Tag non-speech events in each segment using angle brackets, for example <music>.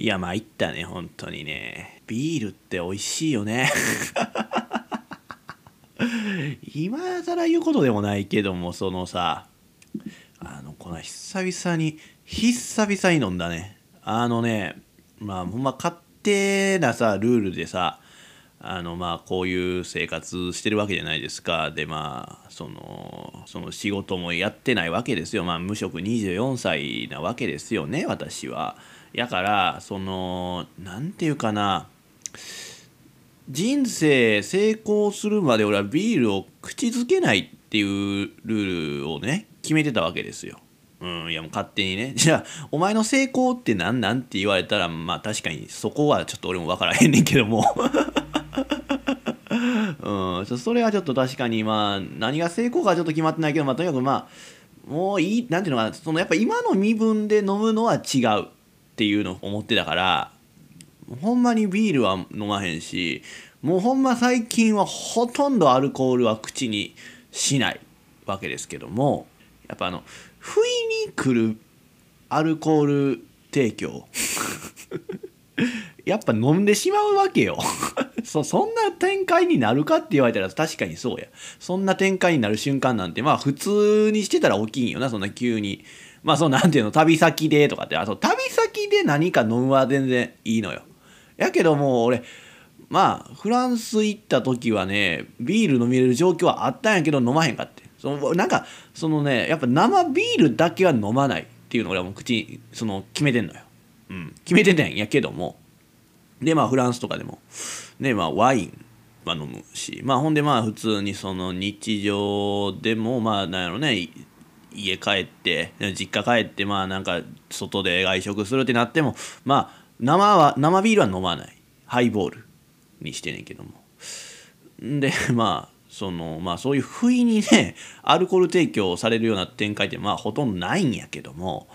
いや参ったね本当にね。ビールって美味しいよね。<laughs> 今更言うことでもないけどもそのさあのこの久々に久々に飲んだね。あのねまあほんま勝手なさルールでさあのまあこういう生活してるわけじゃないですか。でまあそのその仕事もやってないわけですよ。まあ無職24歳なわけですよね私は。やからその何て言うかな人生成功するまで俺はビールを口づけないっていうルールをね決めてたわけですよ。うん、いやもう勝手にね。<laughs> じゃあ、お前の成功って何なんって言われたら、まあ確かにそこはちょっと俺も分からへんねんけども。<laughs> うん、それはちょっと確かにまあ何が成功かちょっと決まってないけど、まあとにかくまあ、もういい、なんていうのかな、そのやっぱ今の身分で飲むのは違うっていうのを思ってたから、ほんまにビールは飲まへんし、もうほんま最近はほとんどアルコールは口にしないわけですけども、やっぱあの、不意に来るアルコール提供 <laughs> やっぱ飲んでしまうわけよ。<laughs> そそんな展開になるかって言われたら確かにそうや。そんな展開になる瞬間なんてまあ普通にしてたら大きいんよなそんな急に。まあそうなんていうの旅先でとかってあそう旅先で何か飲むは全然いいのよ。やけどもう俺まあフランス行った時はねビール飲みれる状況はあったんやけど飲まへんかって。そのなんかそのねやっぱ生ビールだけは飲まないっていうのを俺はもう口にその決めてんのよ、うん、決めてたんやけども。でまあフランスとかでも。ねまあワインは飲むし。まあほんでまあ普通にその日常でもまあなんやろね家帰って実家帰ってまあなんか外で外食するってなってもまあ生は生ビールは飲まない。ハイボールにしてねんけども。で <laughs> まあそのまあそういう不意にねアルコール提供されるような展開ってまあほとんどないんやけども。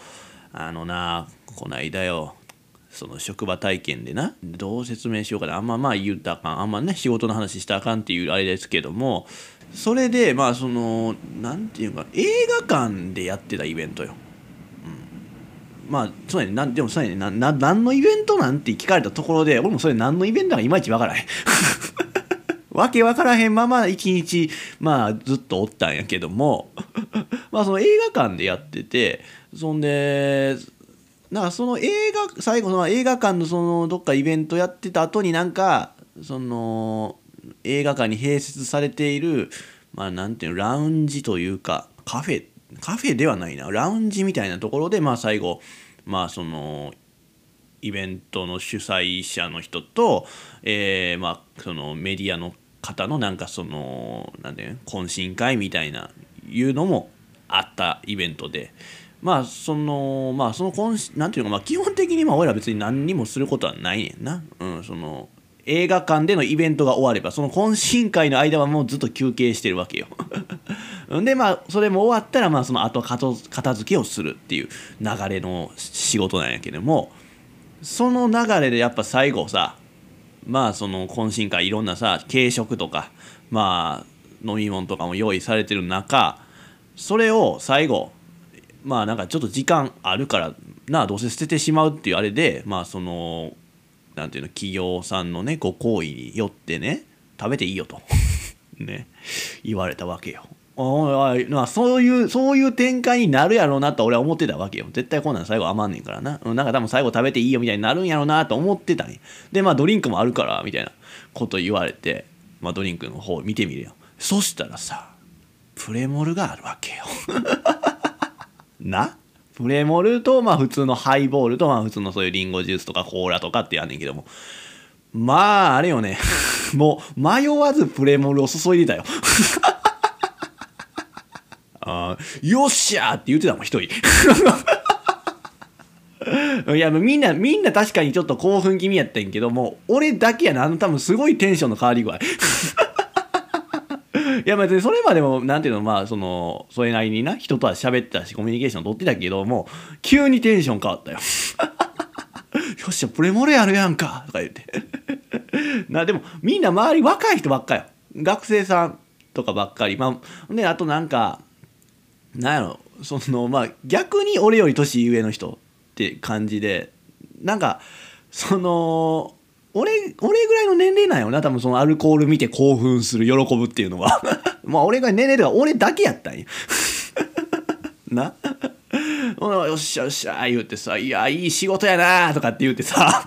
あのなこないだよ。その職場体験でなどう説明しようかな。あんままあ言うたらあかん。あんまね仕事の話したらあかんっていうあれですけどもそれでまあその何て言うか映画館でやってたイベントよ。まあそうやね。なんでもそうやね。なな何のイベントなんて聞かれたところで俺もそれ何のイベントかいまいちわからへん。<laughs> わけわからへんまま一日まあずっとおったんやけども。<laughs> まあその映画館でやっててそんでなんかその映画最後の映画館のそのどっかイベントやってた後になんかその映画館に併設されているまあなんていうのラウンジというかカフェカフェではないな。ラウンジみたいなところでまあ最後まあそのイベントの主催者の人と、えー、まあそのメディアの方のなんかそのなんで懇親会みたいないうのもあったイベントで。まあそのまあそのなんていうかまあ基本的にまあ俺ら別に何にもすることはないねんな。うん、その映画館でのイベントが終わればその懇親会の間はもうずっと休憩してるわけよ。<laughs> でまあそれも終わったらまあその後片付けをするっていう流れの仕事なんやけどもその流れでやっぱ最後さまあその懇親会いろんなさ軽食とかまあ飲み物とかも用意されてる中それを最後まあなんかちょっと時間あるからなどうせ捨ててしまうっていうあれでまあそのなんていうの企業さんのねご好意によってね食べていいよと。<laughs> ね。言われたわけよ。おいまあそういうそういう展開になるやろうなと俺は思ってたわけよ。絶対こんなん最後余んねんからな。なんか多分最後食べていいよみたいになるんやろうなと思ってたんでまあドリンクもあるからみたいなこと言われて、まあ、ドリンクの方見てみるよ。そしたらさプレモルがあるわけよ。な？プレモルとまあ普通のハイボールとまあ普通のそういうリンゴジュースとかコーラとかってやんねんけども。まああれよね。<laughs> もう迷わずプレモルを注いでたよ。<laughs> あよっしゃーって言ってたもん一人。<laughs> いやみんなみんな確かにちょっと興奮気味やったんけども俺だけやな。あの多分すごいテンションの変わり具合。いや別にそれまでもなんていうのまあそのそれなりにな人とは喋ってたしコミュニケーション取ってたけども急にテンション変わったよ。<laughs> よっしゃプレモレやるやんかとか言って。<laughs> なでもみんな周り若い人ばっかよ。学生さんとかばっかり。まあであとなんかなんやろそのまあ逆に俺より年上の人って感じでなんかその俺俺ぐらいの年齢なんよな。多分そのアルコール見て興奮する喜ぶっていうのは。<laughs> まあ俺が年齢では俺だけやったんよ <laughs> な。<laughs> よっしゃよっしゃ言うてさ「いやいい仕事やな」とかって言うてさ。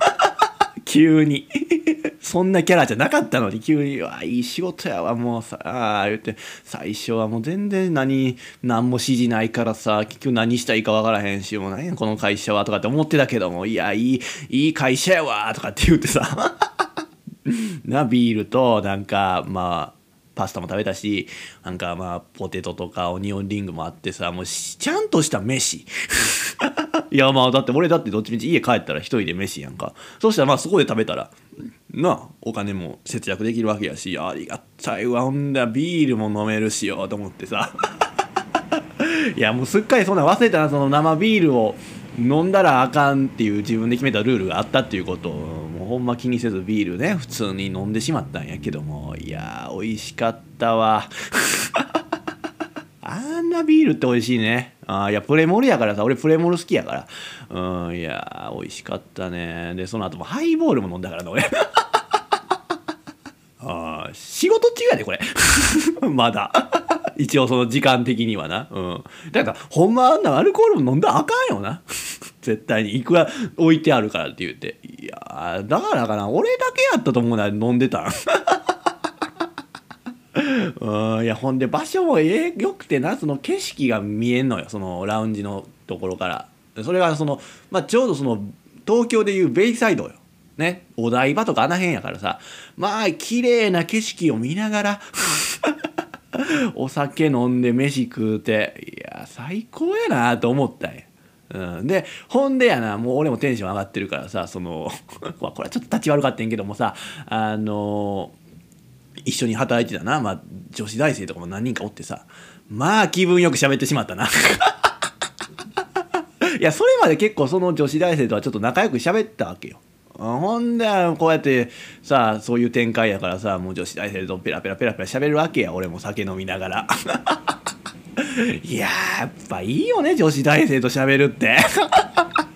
急に。<laughs> そんなキャラじゃなかったのに急に「わいい仕事やわもうさ」あ言って。最初はもう全然何何も指示ないからさ結局何したいか分からへんしもう何やこの会社はとかって思ってたけども「いやいいいい会社やわ」とかって言ってさ。<laughs> なビールとなんかまあパスタも食べたしなんかまあポテトとかオニオンリングもあってさもうちゃんとした飯。<laughs> いやまあだって俺だってどっちみち家帰ったら一人で飯やんか。そしたらまあそこで食べたらなあお金も節約できるわけやしありがたいわ。ほんだビールも飲めるしよと思ってさ。<laughs> いやもうすっかりそんな忘れたな。その生ビールを飲んだらあかんっていう自分で決めたルールがあったっていうことをもうほんま気にせずビールね普通に飲んでしまったんやけども。いやー美味しかったわ。<laughs> あんなビールって美味しいね。あいやプレモルやからさ俺プレモル好きやから。うんいや美味しかったね。でその後もハイボールも飲んだからね俺。<laughs> あ仕事中やでこれ。<laughs> まだ。一応その時間的にはな。うん。だからほんまあんなアルコールも飲んだらあかんよな。<laughs> 絶対に。いくら置いてあるからって言って。いやだからかな。俺だけやったと思うな飲んでたん。うんいやほんで場所もええよくてなその景色が見えんのよそのラウンジのところから。それがその、まあ、ちょうどその東京でいうベイサイドよ。ね。お台場とかあの辺やからさ。まあ綺麗な景色を見ながら <laughs> お酒飲んで飯食うて。いや最高やなと思ったんや。うん、でほんでやなもう俺もテンション上がってるからさその <laughs> これはちょっと立ち悪かったんけどもさあの一緒に働いてたな、まあ、女子大生とかも何人かおってさ。まあ気分よく喋ってしまったな。<laughs> いやそれまで結構その女子大生とはちょっと仲良く喋ったわけよ。ほんでこうやってさそういう展開やからさもう女子大生とペラペラペラペラ喋るわけや。俺も酒飲みながら。<laughs> いややっぱいいよね女子大生と喋るって。<laughs>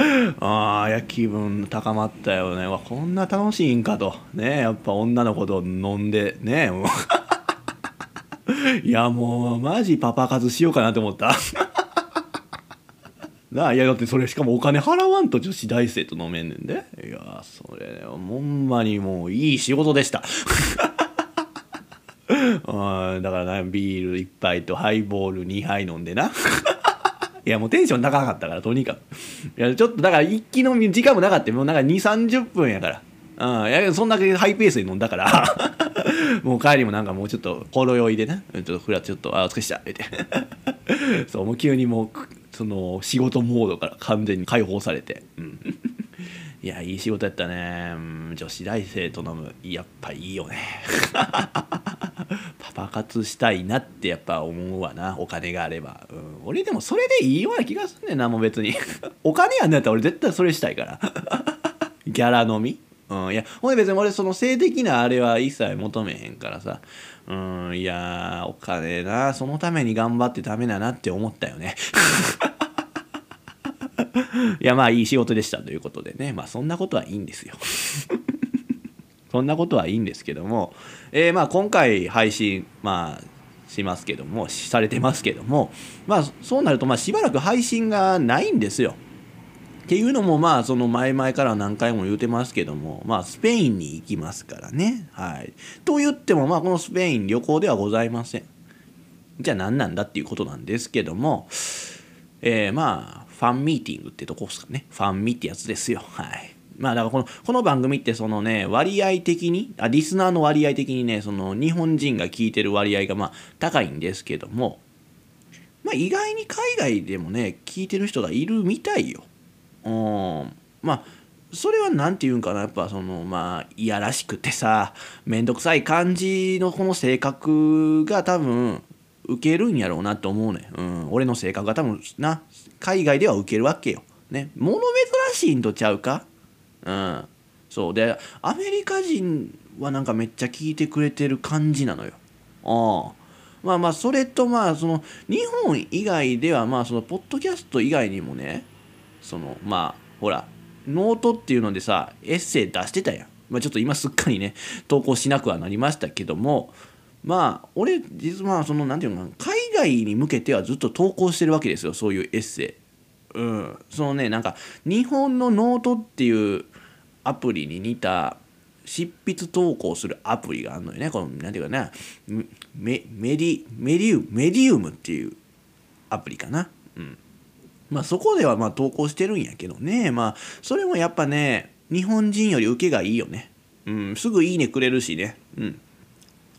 <laughs> ああいや気分高まったよね。わこんな楽しいんかと。ねやっぱ女の子と飲んでねもう。<laughs> いやもうマジパパ活しようかなと思った。<laughs> なあいやだってそれしかもお金払わんと女子大生と飲めんねんで。いやそれほんまにもういい仕事でした。うんだからなビール1杯とハイボール2杯飲んでな。いやもうテンション高かったからとにかく。いやちょっとだから一気飲み時間もなかったもうなんか2 3 0分やから。うん。いやそんだけハイペースに飲んだから。<laughs> もう帰りもなんかもうちょっとほろ酔いでねちょっとふらちょっとあお疲れした。って。<laughs> そうもう急にもうその仕事モードから完全に解放されて、うん、いやいい仕事やったね、女子大生と飲む。やっぱいいよね。<laughs> パパ活したいなってやっぱ思うわな。お金があれば、うん、俺でもそれでいいような気がすんねんなもう別に。<laughs> お金やんねやったら俺絶対それしたいから。<laughs> ギャラ飲み。うん、いやほんで別に俺その性的なあれは一切求めへんからさ。うんいやお金なそのために頑張ってダメだなって思ったよね。<laughs> いやまあいい仕事でしたということでねまあそんなことはいいんですよ <laughs> そんなことはいいんですけども、えー、まあ今回配信まあしますけどもされてますけどもまあそうなるとまあしばらく配信がないんですよ。っていうのもまあその前々から何回も言うてますけどもまあスペインに行きますからね。はい。と言ってもまあこのスペイン旅行ではございません。じゃあ何なんだっていうことなんですけども、えー、まあファンミーティングってとこですかね。ファンミってやつですよ。はい。まあだからこのこの番組ってそのね割合的にあリスナーの割合的にねその日本人が聞いてる割合がまあ高いんですけどもまあ意外に海外でもね聞いてる人がいるみたいよ。うんまあそれは何て言うんかなやっぱそのまあいやらしくてさ面倒くさい感じのこの性格が多分受けるんやろうなと思うね、うん、俺の性格が多分な海外では受けるわけよ。ね。物珍しいんとちゃうか？うん。そう。でアメリカ人はなんかめっちゃ聞いてくれてる感じなのよ。ああ。まあまあそれとまあその日本以外ではまあそのポッドキャスト以外にもねそのまあほらノートっていうのでさエッセイ出してたやん、まあ、ちょっと今すっかりね投稿しなくはなりましたけどもまあ俺実はその何て言うのかな海外に向けてはずっと投稿してるわけですよそういうエッセイ。うん、そのねなんか日本のノートっていうアプリに似た執筆投稿するアプリがあるのよねこの何て言うかなメメディ Medium Medium っていうアプリかな。うんまあそこではまあ投稿してるんやけどねまあそれもやっぱね日本人より受けがいいよね。うん、すぐいいねくれるしね。うん。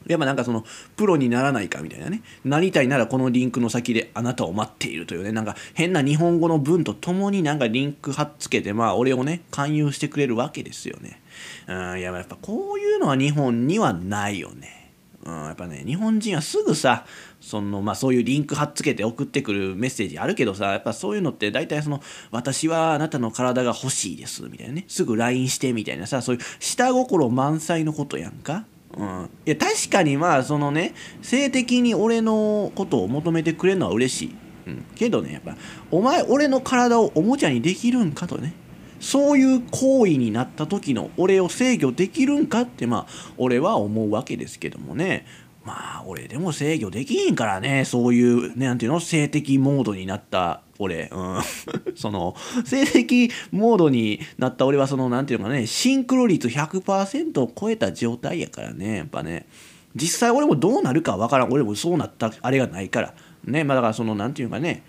やっぱなんかそのプロにならないかみたいなね。なりたいならこのリンクの先であなたを待っているというね。なんか変な日本語の文とともになんかリンク貼っつけてまあ俺をね勧誘してくれるわけですよね。うんいややっぱこういうのは日本にはないよね。うん、やっぱね日本人はすぐさその、まあ、そういうリンク貼っつけて送ってくるメッセージあるけどさやっぱそういうのって大体その「私はあなたの体が欲しいです」みたいなね。すぐ LINE してみたいなさそういう下心満載のことやんか。うん、いや確かにまあそのね性的に俺のことを求めてくれるのは嬉しい、うん、けどねやっぱお前俺の体をおもちゃにできるんかとね。そういう行為になった時の俺を制御できるんかってまあ俺は思うわけですけどもね。まあ俺でも制御できひんからねそういうねなんていうの？性的モードになった俺、うん、<laughs> その性的モードになった俺はそのなんていうのかねシンクロ率100%を超えた状態やからねやっぱね。実際俺もどうなるかわからん。俺もそうなったあれがないから。ねまあだからそのなんていうかね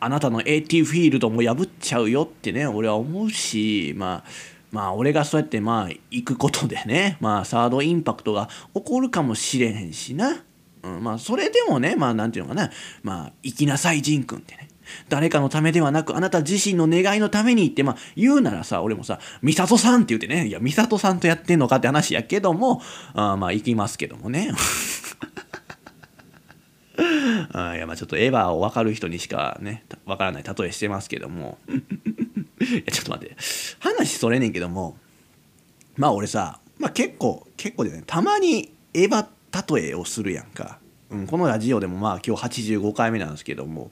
あなたの AT フィールドも破っちゃうよってね俺は思うしまあまあ俺がそうやってまあ行くことでね <laughs> まあサードインパクトが起こるかもしれへんしな、うん、まあそれでもねまあなんていうのかな。まあ行きなさい仁君ってね。誰かのためではなくあなた自身の願いのためにってまあ言うならさ俺もさ「美里さん」って言ってね。いや美里さんとやってんのかって話やけどもあまあ行きますけどもね。<laughs> <laughs> あいやまあちょっとエヴァを分かる人にしかね分からない例えしてますけども。<laughs> いやちょっと待って。話それねんけどもまあ俺さ、まあ、結構結構でね。たまにエヴァ例えをするやんか、うん、このラジオでもまあ今日85回目なんですけども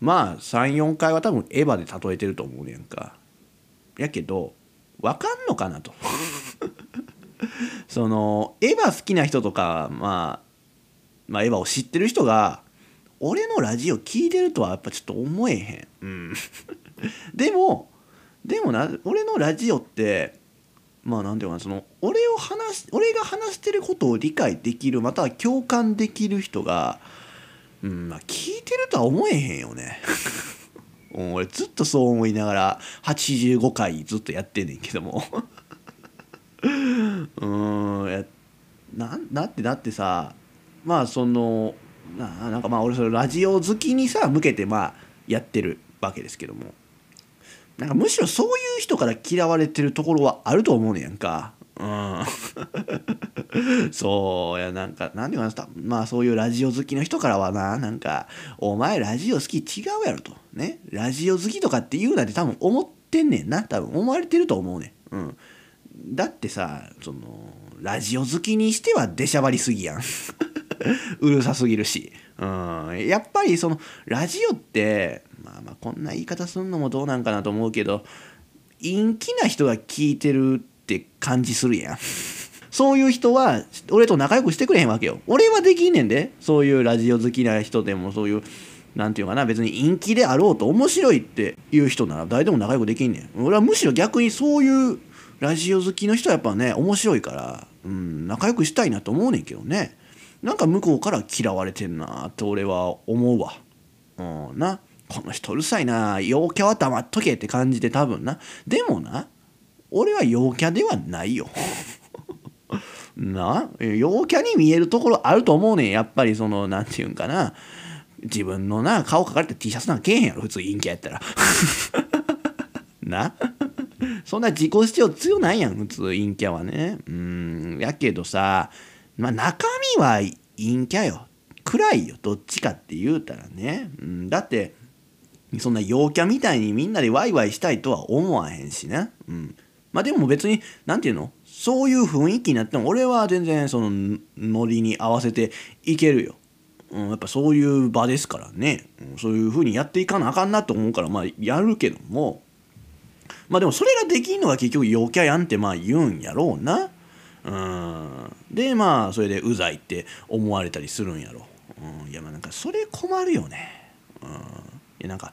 まあ34回は多分エヴァで例えてると思うねんか。やけど分かんのかなと。<laughs> そのエヴァ好きな人とかまあまあ、エヴァを知ってる人が俺のラジオ聞いてるとはやっぱちょっと思えへん。うん、<laughs> でもでもな俺のラジオってまあ何て言うかなその俺を話俺が話してることを理解できるまたは共感できる人が、うんまあ、聞いてるとは思えへんよね。<laughs> 俺ずっとそう思いながら85回ずっとやってんねんけども <laughs> うんやななってだってさまあそのななんかまあ俺それラジオ好きにさ向けてまあやってるわけですけども。なんかむしろそういう人から嫌われてるところはあると思うねやんか。うん、<laughs> そうやなんか何て言うか。なまあそういうラジオ好きの人からはななんか「お前ラジオ好き違うやろ」と。ね。ラジオ好きとかって言うなって多分思ってんねんな。多分思われてると思うねん、うん、だってさそのラジオ好きにしては出しゃばりすぎやん。<laughs> <laughs> うるさすぎるし、うん、やっぱりそのラジオってまあまあこんな言い方すんのもどうなんかなと思うけど陰気な人が聞いてるって感じするやん。<laughs> そういう人は俺と仲良くしてくれへんわけよ。俺はできんねんでそういうラジオ好きな人でもそういうなんていうかな別に陰気であろうと面白いっていう人なら誰でも仲良くできんねん。俺はむしろ逆にそういうラジオ好きの人はやっぱね面白いから、うん、仲良くしたいなと思うねんけどね。なんか向こうから嫌われてんなって俺は思うわ。うんな。この人うるさいな。陽キャは黙っとけって感じで多分な。でもな俺は陽キャではないよ。<laughs> な。陽キャに見えるところあると思うねん。やっぱりその何て言うんかな。自分のな顔描かれた T シャツなんかけえへんやろ普通陰キャやったら。<laughs> な。そんな自己主張強ないやん普通陰キャはね。うん。やけどさまあ中身は陰キャよ。暗いよどっちかって言うたらね、うん、だってそんな陽キャみたいにみんなでワイワイしたいとは思わへんしね、うん、まあでも別に何て言うの？そういう雰囲気になっても俺は全然そのノリに合わせていけるよ、うん、やっぱそういう場ですからね、うん、そういう風にやっていかなあかんなと思うからまあやるけども。まあでもそれができんのが結局陽キャやんってまあ言うんやろうな。うん。でまあそれでうざいって思われたりするんやろ、うん、いやまあなんかそれ困るよね。うん。いやなんか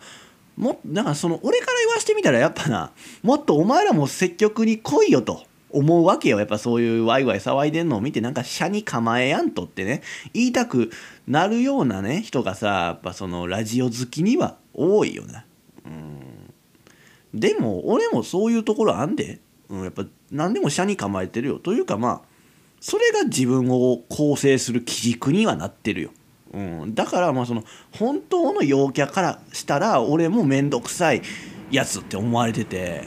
もなんかその俺から言わしてみたらやっぱなもっとお前らも積極に来いよと思うわけよ。やっぱそういうワイワイ騒いでんのを見てなんか車に構えやんとってね。言いたくなるようなね人がさやっぱそのラジオ好きには多いよな。うん。でも俺もそういうところあんで、うん、やっぱ何でも車に構えてるよ。というかまあそれが自分を構成する基軸にはなってるよ、うん、だからまあその本当の陽キャからしたら俺も面倒くさいやつって思われてて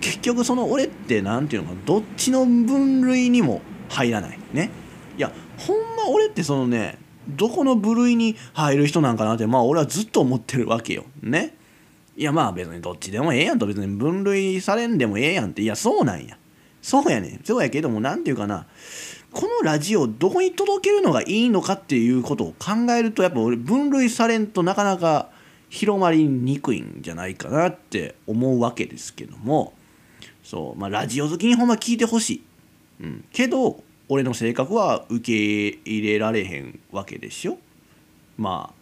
結局その俺って何て言うのかどっちの分類にも入らない。ね。いやほんま俺ってそのねどこの部類に入る人なんかなってまあ俺はずっと思ってるわけよ。ね。いやまあ別にどっちでもええやんと別に分類されんでもええやんって。いやそうなんや。そうやねん。そうやけども何て言うかな。このラジオどこに届けるのがいいのかっていうことを考えるとやっぱ俺分類されんとなかなか広まりにくいんじゃないかなって思うわけですけども。そう。まあラジオ好きにほんま聞いてほしい、うん、けど俺の性格は受け入れられへんわけでしょまあ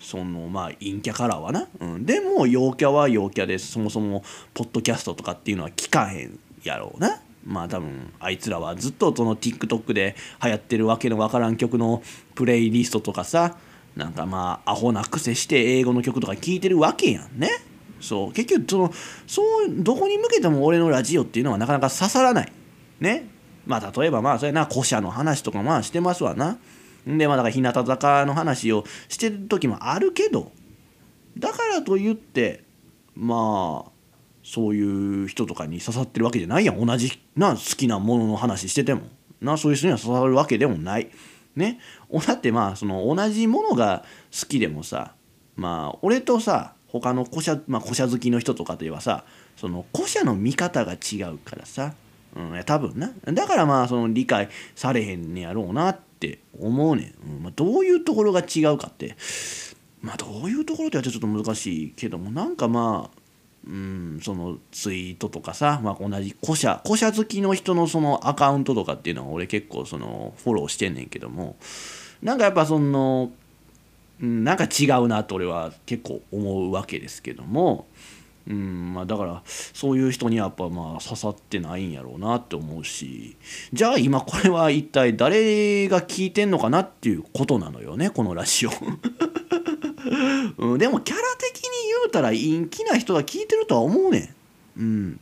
そのまあ陰キャからはな、うん、でも陽キャは陽キャですそもそもポッドキャストとかっていうのは聞かへんやろうな。まあ多分あいつらはずっとその TikTok で流行ってるわけのわからん曲のプレイリストとかさなんかまあアホな癖して英語の曲とか聴いてるわけやんね。そう。結局そのそうどこに向けても俺のラジオっていうのはなかなか刺さらない。ね。まあ例えばまあそれな古社の話とかまあしてますわな。でまあだから日向坂の話をしてる時もあるけど。だからといってまあそういう人とかに刺さってるわけじゃないやん。同じな好きなものの話してても。なそういう人には刺さるわけでもない。ね。だってまあその同じものが好きでもさまあ俺とさ他の古社,、まあ、古社好きの人とかといえばさその古社の見方が違うからさ、うん、いや多分な。だからまあその理解されへんねやろうなって思うねん、うんまあ、どういうところが違うかって。まあどういうところではちょっと難しいけどもなんかまあうんそのツイートとかさ、まあ、同じ古社古社好きの人のそのアカウントとかっていうのは俺結構そのフォローしてんねんけどもなんかやっぱそのなんか違うなと俺は結構思うわけですけども、うんまあ、だからそういう人にはやっぱまあ刺さってないんやろうなって思うしじゃあ今これは一体誰が聞いてんのかなっていうことなのよねこのラジオ、<laughs> うん、でもキャラ的うたら陰気な人が聞いてるとは思うねん、うん、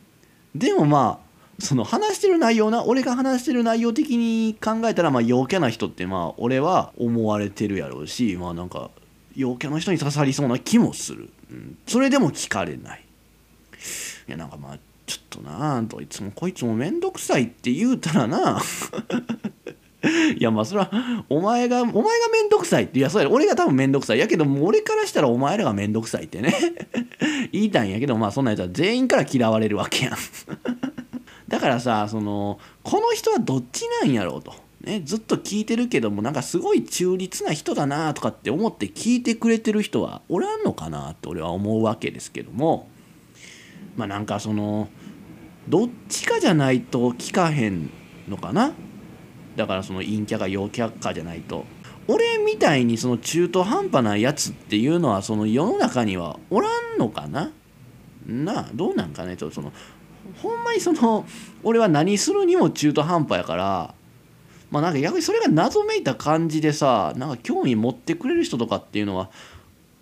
でもまあその話してる内容な俺が話してる内容的に考えたらまあ陽キャな人ってまあ俺は思われてるやろうしまあなんか陽キャの人に刺さりそうな気もする、うん、それでも聞かれない。いやなんかまあちょっとなあどいつもこいつも面倒くさいって言うたらな。<laughs> いやまあそれはお前がお前が面倒くさいっていやそれ俺が多分面倒くさい。やけども俺からしたらお前らが面倒くさいってね。<laughs> 言いたいんやけどまあそんなやつは全員から嫌われるわけやん。<laughs> だからさそのこの人はどっちなんやろうと、ね、ずっと聞いてるけどもなんかすごい中立な人だなとかって思って聞いてくれてる人はおらんのかなって俺は思うわけですけども。まあなんかそのどっちかじゃないと聞かへんのかな。だからその陰キャか陽キャかじゃないと。俺みたいにその中途半端なやつっていうのはその世の中にはおらんのかな？なあどうなんかね？ちょっとそのほんまにその俺は何するにも中途半端やからまあなんか逆にそれが謎めいた感じでさなんか興味持ってくれる人とかっていうのは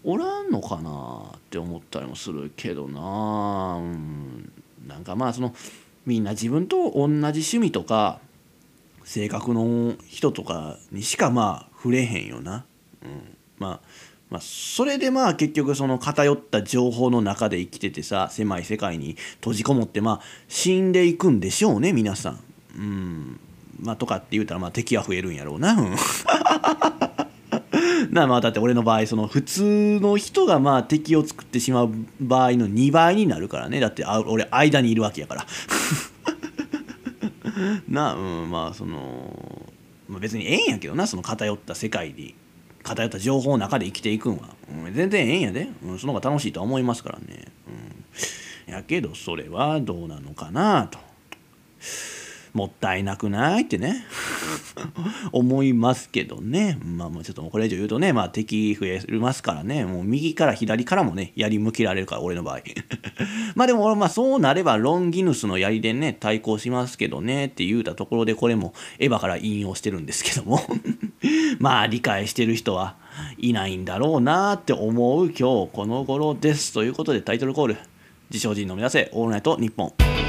おらんのかな？って思ったりもするけどな。うん。なんかまあそのみんな自分と同じ趣味とか性格の人とかにしかまあ触れへんよな、うん、まあまあ、それでまあ結局その偏った情報の中で生きててさ狭い世界に閉じこもってまあ死んでいくんでしょうね皆さん。うん。まあ、とかって言うたらまあ敵は増えるんやろうな。<laughs> なまあだって俺の場合その普通の人がまあ敵を作ってしまう場合の2倍になるからね。だって俺間にいるわけやから。<laughs> なうんまあその、まあ、別にええんやけどなその偏った世界に偏った情報の中で生きていくんは、うん、全然ええんやで、うん、その方が楽しいとは思いますからね、うん。やけどそれはどうなのかなと。もったいなくないってね。<laughs> 思いますけどね。まあもうちょっとこれ以上言うとねまあ敵増えますからね。もう右から左からもね槍向けられるから俺の場合。<laughs> まあでも俺まあそうなればロンギヌスの槍でね対抗しますけどねって言うたところでこれもエヴァから引用してるんですけども。<laughs> まあ理解してる人はいないんだろうなって思う今日この頃です。ということでタイトルコール。自称人の目指せオールナイトニッ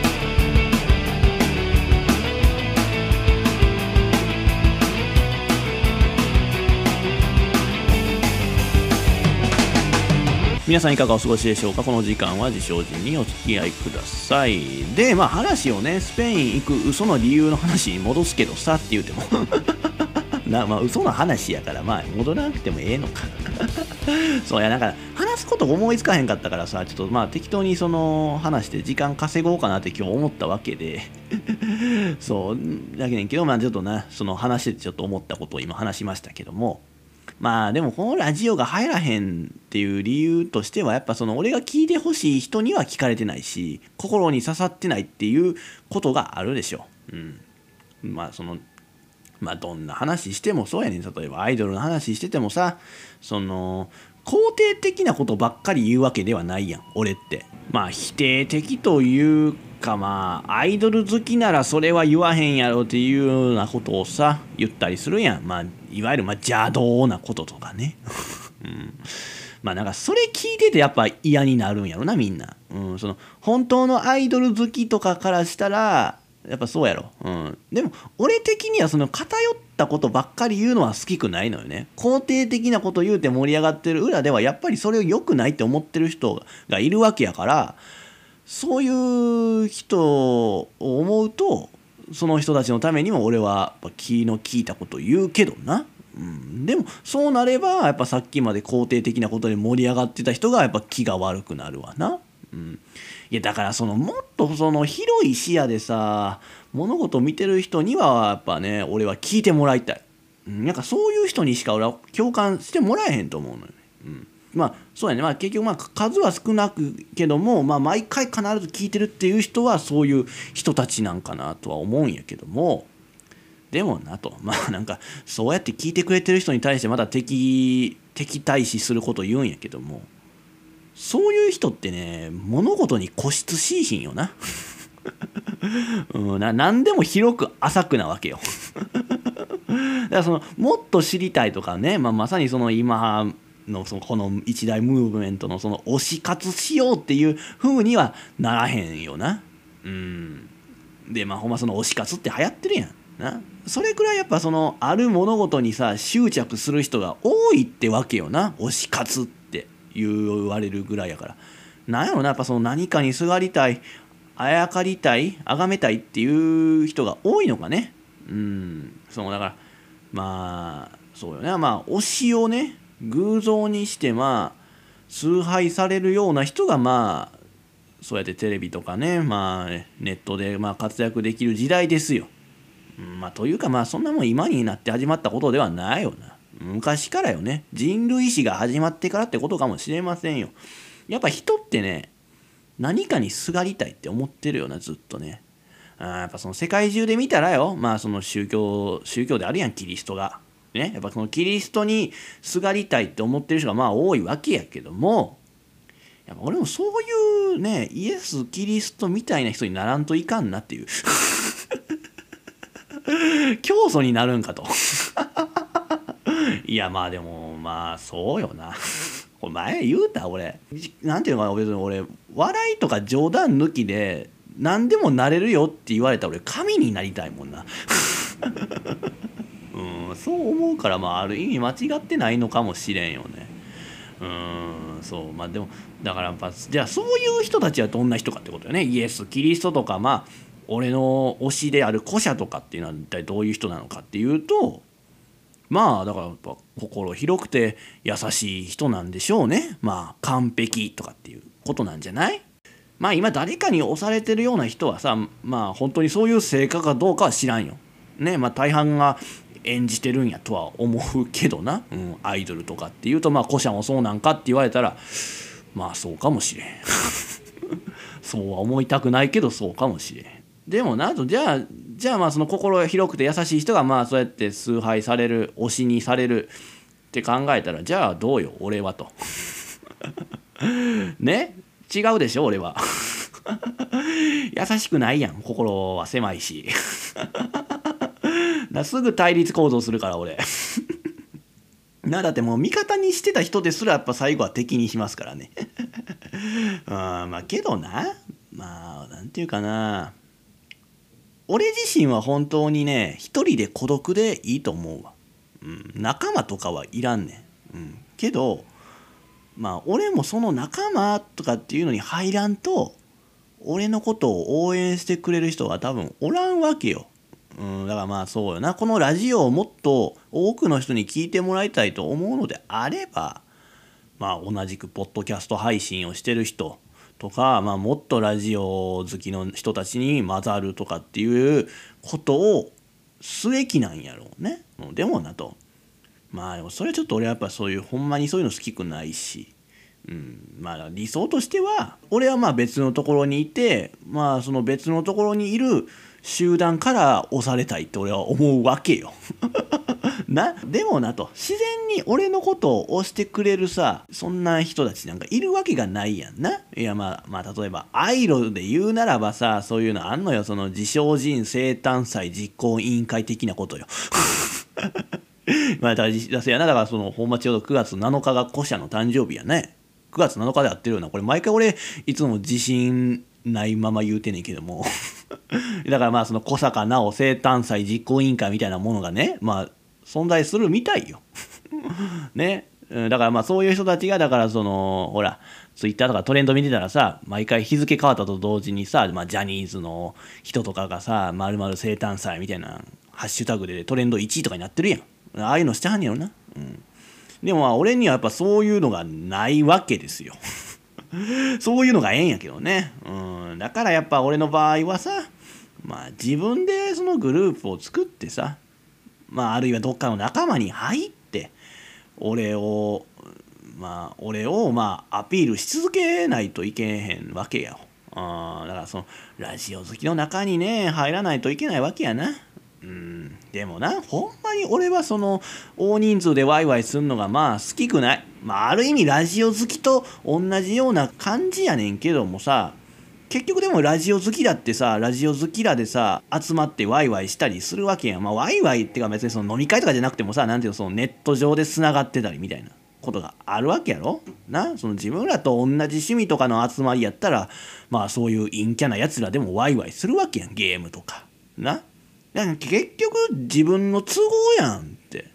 皆さんいかがお過ごしでしょうか？この時間は自称人にお付き合いください。でまあ話をねスペイン行く嘘の理由の話に戻すけどさって言うても。<laughs> なまあ嘘の話やからまあ戻らなくてもええのか。<laughs> そうやなんか話すこと思いつかへんかったからさちょっとまあ適当にその話して時間稼ごうかなって今日思ったわけで。<laughs> そうだけねんけどまあちょっとなその話してちょっと思ったことを今話しましたけども。まあでもこのラジオが入らへんっていう理由としてはやっぱその俺が聞いてほしい人には聞かれてないし心に刺さってないっていうことがあるでしょ。う。ん、まあそのまあどんな話してもそうやねん。例えばアイドルの話しててもさその肯定的なことばっかり言うわけではないやん俺って。まあ否定的というかまあアイドル好きならそれは言わへんやろっていうようなことをさ言ったりするやん。まあいわゆるまあ邪道なこととかね、<laughs> うん、まあなんかそれ聞いててやっぱ嫌になるんやろなみんな、うん、その本当のアイドル好きとかからしたらやっぱそうやろ、うん、でも俺的にはその偏ったことばっかり言うのは好きくないのよね。肯定的なこと言うて盛り上がってる裏ではやっぱりそれを良くないって思ってる人がいるわけやからそういう人を思うとその人たちのためにも俺は気の利いたこと言うけどな、うん、でもそうなればやっぱさっきまで肯定的なことで盛り上がってた人がやっぱ気が悪くなるわな。うん。いやだからそのもっとその広い視野でさ物事を見てる人にはやっぱね俺は聞いてもらいたい、うん、なんかそういう人にしか俺は共感してもらえへんと思うのよね、うん、まあそうやね。まあ結局まあ数は少なくけどもまあ毎回必ず聞いてるっていう人はそういう人たちなんかなとは思うんやけども。でもなと。<laughs> まあなんかそうやって聞いてくれてる人に対してまた敵敵対視すること言うんやけども。そういう人ってね物事に固執しいひんよな。<laughs> うん、な何でも広く浅くなわけよ。<laughs> だからそのもっと知りたいとかね、まあ、まさにその今のそのこの一大ムーブメントのその推し活しようっていう風にはならへんよな。うん。でまあほんまその推し活って流行ってるやんな。それくらいやっぱそのある物事にさ執着する人が多いってわけよな。推し活って言われるぐらいやから。なんやろなやっぱその何かにすがりたいあやかりたい崇めたいっていう人が多いのかね。うん。そのだからまあそうよねまあ推しをね偶像にしてまあ崇拝されるような人がまあそうやってテレビとかねまあネットでま活躍できる時代ですよ。まあというかまあそんなもん今になって始まったことではないよな。昔からよね。人類史が始まってからってことかもしれませんよ。やっぱ人ってね何かにすがりたいって思ってるよなずっとね。あやっぱその世界中で見たらよ。まあその宗教宗教であるやんキリストが。ねやっぱそのキリストにすがりたいって思ってる人がまあ多いわけやけどもやっぱ俺もそういうねイエスキリストみたいな人にならんといかんなっていう。<laughs> 教祖になるんかと。<laughs> いやまあでもまあそうよな。これ前言うた俺。なんていうのかな別に俺笑いとか冗談抜きで何でもなれるよって言われたら俺神になりたいもんな。<laughs> うんそう思うからまあある意味間違ってないのかもしれんよね。うんそう。まあでもだからやっぱじゃあそういう人たちはどんな人かってことよね。イエスキリストとかまあ俺の推しである古社とかっていうのは一体どういう人なのかっていうとまあだからやっぱ心広くて優しい人なんでしょうね。まあ完璧とかっていうことなんじゃない？まあ今誰かに押されてるような人はさまあ本当にそういう成果かどうかは知らんよ。ね。まあ大半が演じてるんやとは思うけどな、うん、アイドルとかっていうとまあ古社もそうなんかって言われたらまあそうかもしれん。<laughs> そうは思いたくないけどそうかもしれん。でもなとじゃあじゃあまあその心が広くて優しい人がまあそうやって崇拝される推しにされるって考えたらじゃあどうよ俺はと。<laughs> ね？違うでしょ俺は。<laughs> 優しくないやん。心は狭いしなすぐ対立行動するから俺。<laughs> なだってもう味方にしてた人ですらやっぱ最後は敵にしますからね。<laughs> うんまあけどな。まあなんていうかな。俺自身は本当にね一人で孤独でいいと思うわ、うん、仲間とかはいらんねん、うん、けどまあ俺もその仲間とかっていうのに入らんと俺のことを応援してくれる人が多分おらんわけよ。うん、だからまあそうよなこのラジオをもっと多くの人に聞いてもらいたいと思うのであればまあ同じくポッドキャスト配信をしてる人とか、まあ、もっとラジオ好きの人たちに混ざるとかっていうことをすべきなんやろうね。でもなと。まあでもそれはちょっと俺はやっぱそういうほんまにそういうの好きくないし。うん、まあ理想としては俺はまあ別のところにいてまあその別のところにいる集団から押されたいって俺は思うわけよ。<laughs> なでもなと。自然に俺のことを押してくれるさそんな人たちなんかいるわけがないやんな。いやまあまあ例えばアイロで言うならばさそういうのあんのよ。その自称人生誕祭実行委員会的なことよ。<laughs> まあだからやな。だからそのほんまちょうど9月7日が古社の誕生日やね。9月7日でやってるよな。これ毎回俺いつも自信ないまま言うてねんけども。<laughs> だからまあその小坂直生誕祭実行委員会みたいなものがねまあ存在するみたいよ。<laughs> ね。だからまあそういう人たちがだからそのほらツイッターとかトレンド見てたらさ毎回日付変わったと同時にさ、まあ、ジャニーズの人とかがさ「まる生誕祭」みたいなハッシュタグでトレンド1位とかになってるやんああいうのしてはんねやろな、うん、でもまあ俺にはやっぱそういうのがないわけですよ <laughs> <laughs> そういうのがええんやけどね、うん、だからやっぱ俺の場合はさまあ自分でそのグループを作ってさまあ、あるいはどっかの仲間に入って俺をまあ俺をまあアピールし続けないといけへんわけや。あだからそのラジオ好きの中にね入らないといけないわけやな。うん、でもなほんまに俺はその大人数でワイワイすんのがまあ好きくない。まあある意味ラジオ好きと同じような感じやねんけどもさ結局でもラジオ好きだってさラジオ好きらでさ集まってワイワイしたりするわけやん。まあワイワイってか別にその飲み会とかじゃなくてもさ何ていうのそのネット上でつながってたりみたいな。ことがあるわけやろ？な？その自分らと同じ趣味とかの集まりやったらまあそういう陰キャなやつらでもワイワイするわけやんゲームとか。な？だか結局自分の都合やんって。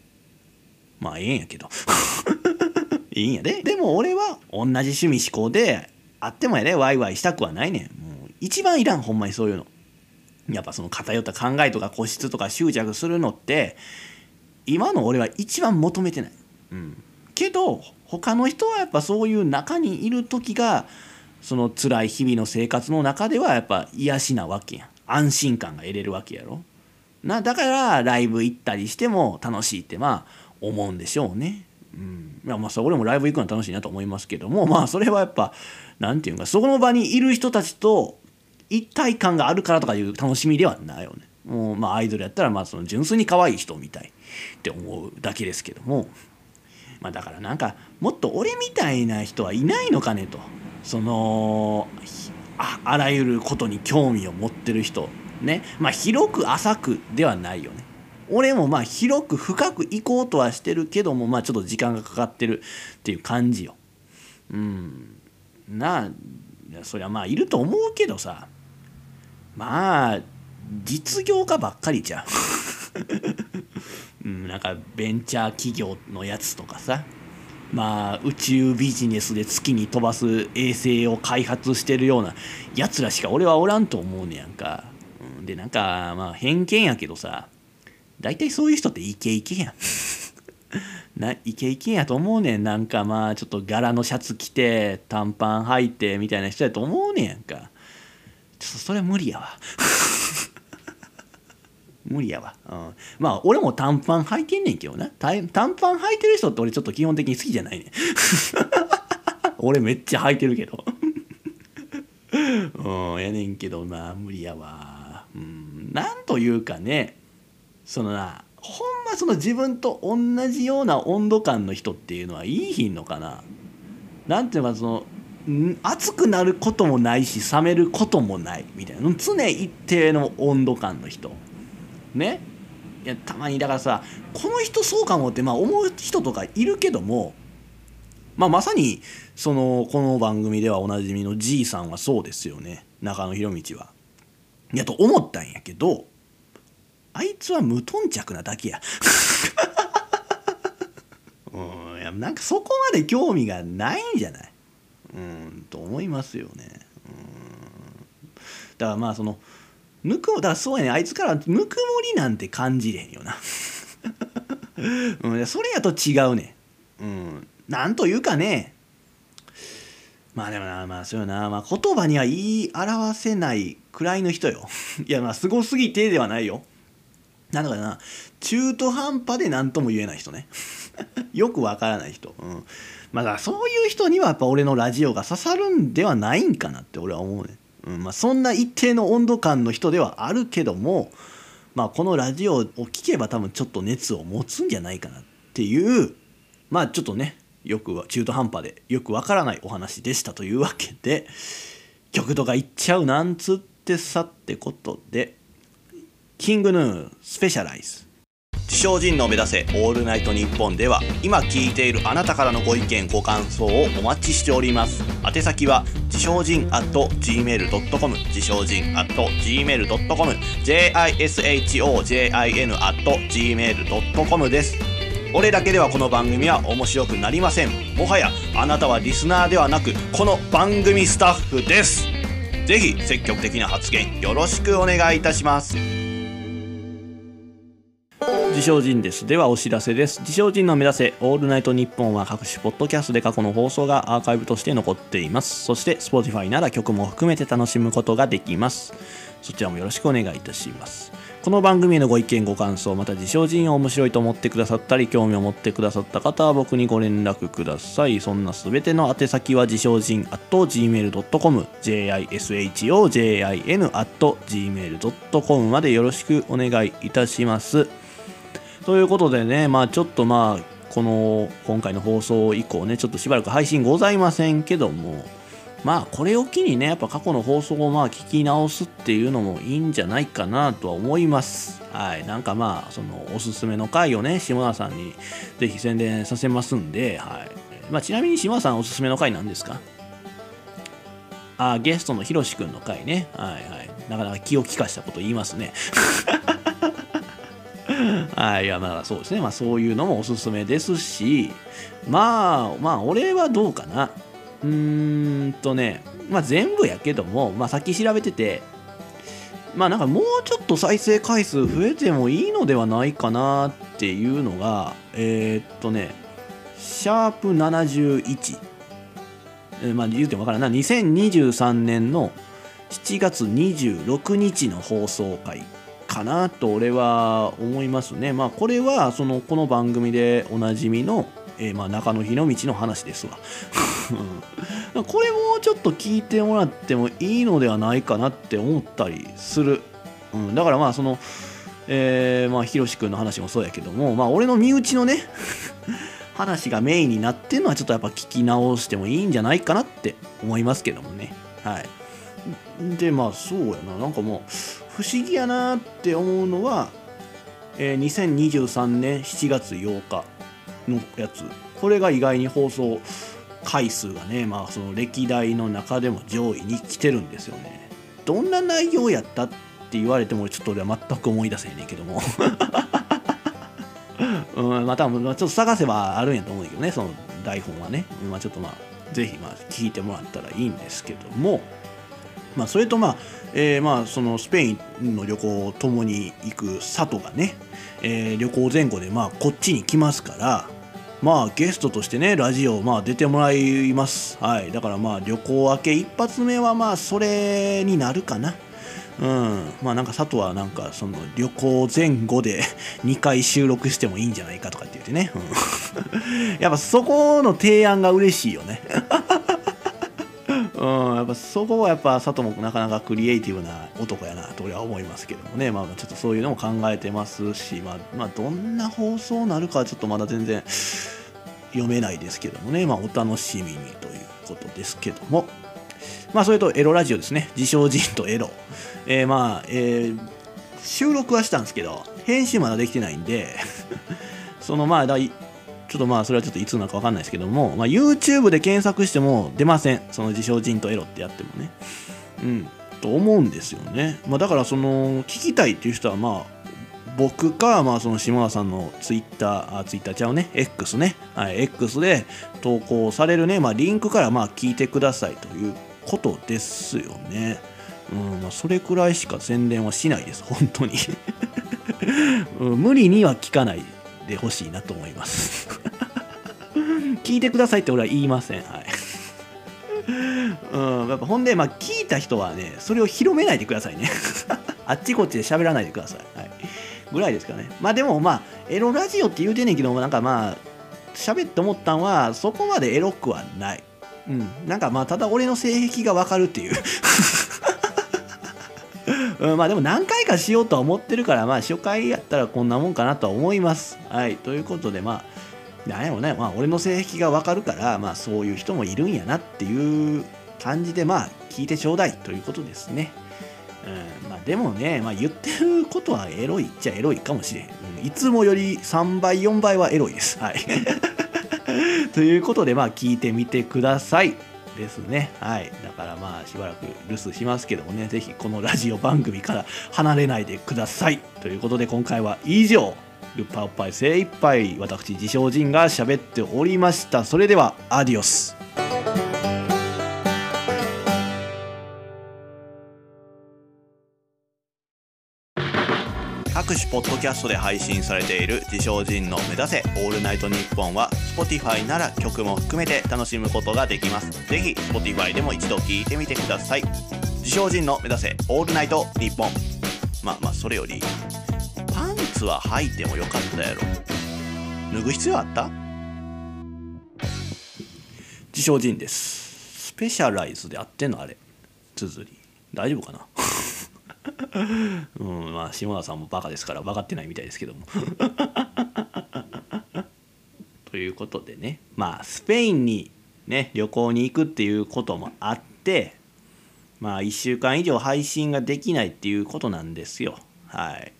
まあええんやけど。<laughs> いいんやで。でも俺は同じ趣味思考であってもやでワイワイしたくはないねん。もう一番いらんほんまにそういうの。やっぱその偏った考えとか固執とか執着するのって今の俺は一番求めてない、うん、けど他の人はやっぱそういう中にいる時がその辛い日々の生活の中ではやっぱ癒しなわけやん。安心感が得れるわけやろ。なだからライブ行ったりしても楽しいってまあ思うんでしょうね。うん、いやまあ俺もライブ行くのは楽しいなと思いますけどもまあそれはやっぱ何て言うかその場にいる人たちと一体感があるからとかいう楽しみではないよね。もうまあアイドルやったらまあその純粋に可愛い人みたいって思うだけですけども、まあ、だからなんかもっと俺みたいな人はいないのかねと。そのああらゆることに興味を持ってる人。ねまあ広く浅くではないよね。俺もまあ広く深く行こうとはしてるけどもまあちょっと時間がかかってるっていう感じよ。うんなあそりゃまあいると思うけどさまあ実業家ばっかりじゃん。<laughs> うん、なんかベンチャー企業のやつとかさまあ宇宙ビジネスで月に飛ばす衛星を開発してるようなやつらしか俺はおらんと思うねやんか。でなんかまあ偏見やけどさ大体そういう人ってイケイケやん。<laughs> なイケイケやと思うねん。なんかまあちょっと柄のシャツ着て短パン履いてみたいな人やと思うねんやんか。ちょっとそれ無理やわ。<laughs> 無理やわ、うん、まあ俺も短パン履いてんねんけどな。短パン履いてる人って俺ちょっと基本的に好きじゃないねん。<laughs> 俺めっちゃ履いてるけど。うんやねんけどまあ無理やわ。なんというかねそのなほんまその自分と同じような温度感の人っていうのはいいひんのかな。なんていうのかその熱くなることもないし冷めることもないみたいな。常一定の温度感の人。ね。いやたまにだからさこの人そうかもってまあ思う人とかいるけどもまあ、まさにそのこの番組ではおなじみのじいさんはそうですよね。中野博道は。やと思ったんやけどあいつは無頓着なだけや。<laughs> うんいやなんかそこまで興味がないんじゃない？うんと思いますよね。うんだからまあそのぬくもだからそうやねあいつからぬくもりなんて感じれへんよな。<laughs> うん、それやと違うねうんなんというかねまあでもなまあそうよな、まあ、言葉には言い表せないくらいの人よ。<laughs> いやまあすごすぎてではないよ。なんだかな。中途半端で何とも言えない人ね。<laughs> よくわからない人、うん、まあだからそういう人にはやっぱ俺のラジオが刺さるんではないんかなって俺は思うね、うん。まあ、そんな一定の温度感の人ではあるけどもまあこのラジオを聴けば多分ちょっと熱を持つんじゃないかなっていうまあちょっとねよく中途半端でよくわからないお話でしたというわけで曲とか言っちゃうなんつってさってことでキングヌースペシャライズ自称人の目指せオールナイトニッポンでは今聞いているあなたからのご意見ご感想をお待ちしております。宛先は自称人 at gmail.com 自称人 at gmail.com jishojin at gmail.com です。俺だけではこの番組は面白くなりません。もはやあなたはリスナーではなくこの番組スタッフです。ぜひ積極的な発言よろしくお願いいたします。自称人です。ではお知らせです。自称人の目指せオールナイトニッポンは各種ポッドキャストで過去の放送がアーカイブとして残っています。そして Spotify なら曲も含めて楽しむことができます。そちらもよろしくお願いいたします。この番組へのご意見ご感想また自称人を面白いと思ってくださったり興味を持ってくださった方は僕にご連絡ください。そんなすべての宛先は自称人 at gmail.com jishojin at gmail.com までよろしくお願いいたします。ということでねまあちょっとまあこの今回の放送以降ねちょっとしばらく配信ございませんけどもまあこれを機にねやっぱ過去の放送をまあ聞き直すっていうのもいいんじゃないかなとは思います。はい。なんかまあそのおすすめの回をね下田さんにぜひ宣伝させますんではい。まあちなみに下田さんおすすめの回なんですか？あゲストのひろしくんの回ね。はいはい。なかなか気を利かしたこと言いますね。<laughs> はい、いやまあそうですね、まあ、そういうのもおすすめですしまあまあ俺はどうかな。うーんとねまあ全部やけども、まあ、さっき調べててまあなんかもうちょっと再生回数増えてもいいのではないかなっていうのがえー、っとねシャープ71、えー、まあ言うても分からんな2023年の7月26日の放送回かなと俺は思いますね。まあこれはそのこの番組でおなじみの、えー、まあ中野日の道の話ですわ。<laughs> これもちょっと聞いてもらってもいいのではないかなって思ったりする。うん、だからまあその、えー、まあひろしくんの話もそうやけどもまあ俺の身内のね <laughs> 話がメインになってるのはちょっとやっぱ聞き直してもいいんじゃないかなって思いますけどもね。はい。でまあそうやななんかもう不思議やなって思うのは、えー、2023年7月8日のやつ。これが意外に放送回数がねまあその歴代の中でも上位に来てるんですよね。どんな内容やったって言われてもちょっと俺は全く思い出せへんねんけども。<laughs> うんまあ多分ちょっと探せばあるんやと思うんだけどねその台本はね、まあ、ちょっとまあぜひまあ聞いてもらったらいいんですけども。まあそれとまあえー、まあそのスペインの旅行を共に行く佐藤がね、えー、旅行前後でまあこっちに来ますからまあゲストとしてねラジオまあ出てもらいます。はい。だからまあ旅行明け一発目はまあそれになるかな。うん。まあなんか佐藤はなんかその旅行前後で <laughs> 2回収録してもいいんじゃないかとかって言ってね、うん、<laughs> やっぱそこの提案が嬉しいよね。うん、やっぱそこはやっぱ佐藤もなかなかクリエイティブな男やなと俺は思いますけどもね、まあ、ちょっとそういうのも考えてますし、まあ、まあ、どんな放送になるかはちょっとまだ全然読めないですけどもね、まあ、お楽しみにということですけども、まあ、それとエロラジオですね、自称人とエロ。えー、まあ、えー、収録はしたんですけど、編集まだできてないんで <laughs> そのまあ、ちょっとまあそれはちょっといつなのか分かんないですけども、まあ、YouTube で検索しても出ません。その自称人とエロってやってもね。うん。と思うんですよね、まあ、だからその聞きたいっていう人はまあ僕か、まあ、その島田さんのツイッター、あ、ツイッターちゃうね、X ね、はい、X で投稿されるね、まあ、リンクからまあ聞いてくださいということですよね。うん、まあ、それくらいしか宣伝はしないです、本当に。<laughs> うん、無理には聞かない。でほしいなと思います。聞いてくださいって俺は言いません。はい。うんやっぱほんでまあ聞いた人はねそれを広めないでくださいね。<laughs> あっちこっちで喋らないでください、はい、ぐらいですかね。まあでもまあエロラジオって言うてんねんけどもなんかまあ喋って思ったんはそこまでエロくはない。うん。なんかまあただ俺の性癖がわかるっていう。うん、まあでも何回かしようとは思ってるから、まあ初回やったらこんなもんかなとは思います。はい。ということで、まあ、なんやろね、まあ俺の性癖がわかるから、まあそういう人もいるんやなっていう感じで、まあ聞いてちょうだいということですね。うん、まあでもね、まあ言ってることはエロいっちゃエロいかもしれん。うん、いつもより3倍、4倍はエロいです。はい。<laughs> ということで、まあ聞いてみてください。ですね。はい。だからまあしばらく留守しますけどもね、ぜひこのラジオ番組から離れないでください。ということで今回は以上、ルッパーおっぱい精一杯私自称人が喋っておりました。それではアディオス。ポッドキャストで配信されている自称人の目指せオールナイトニッポンは Spotify なら曲も含めて楽しむことができます。ぜひ Spotify でも一度聞いてみてください。自称人の目指せオールナイトニッポン。まあまあそれよりパンツは履いてもよかったやろ。脱ぐ必要あった？自称人です。スペシャライズであってんのあれ。綴り。大丈夫かな？うんまあ下田さんもバカですから分かってないみたいですけども。<laughs> ということでねまあスペインにね旅行に行くっていうこともあってまあ1週間以上配信ができないっていうことなんですよ。はい。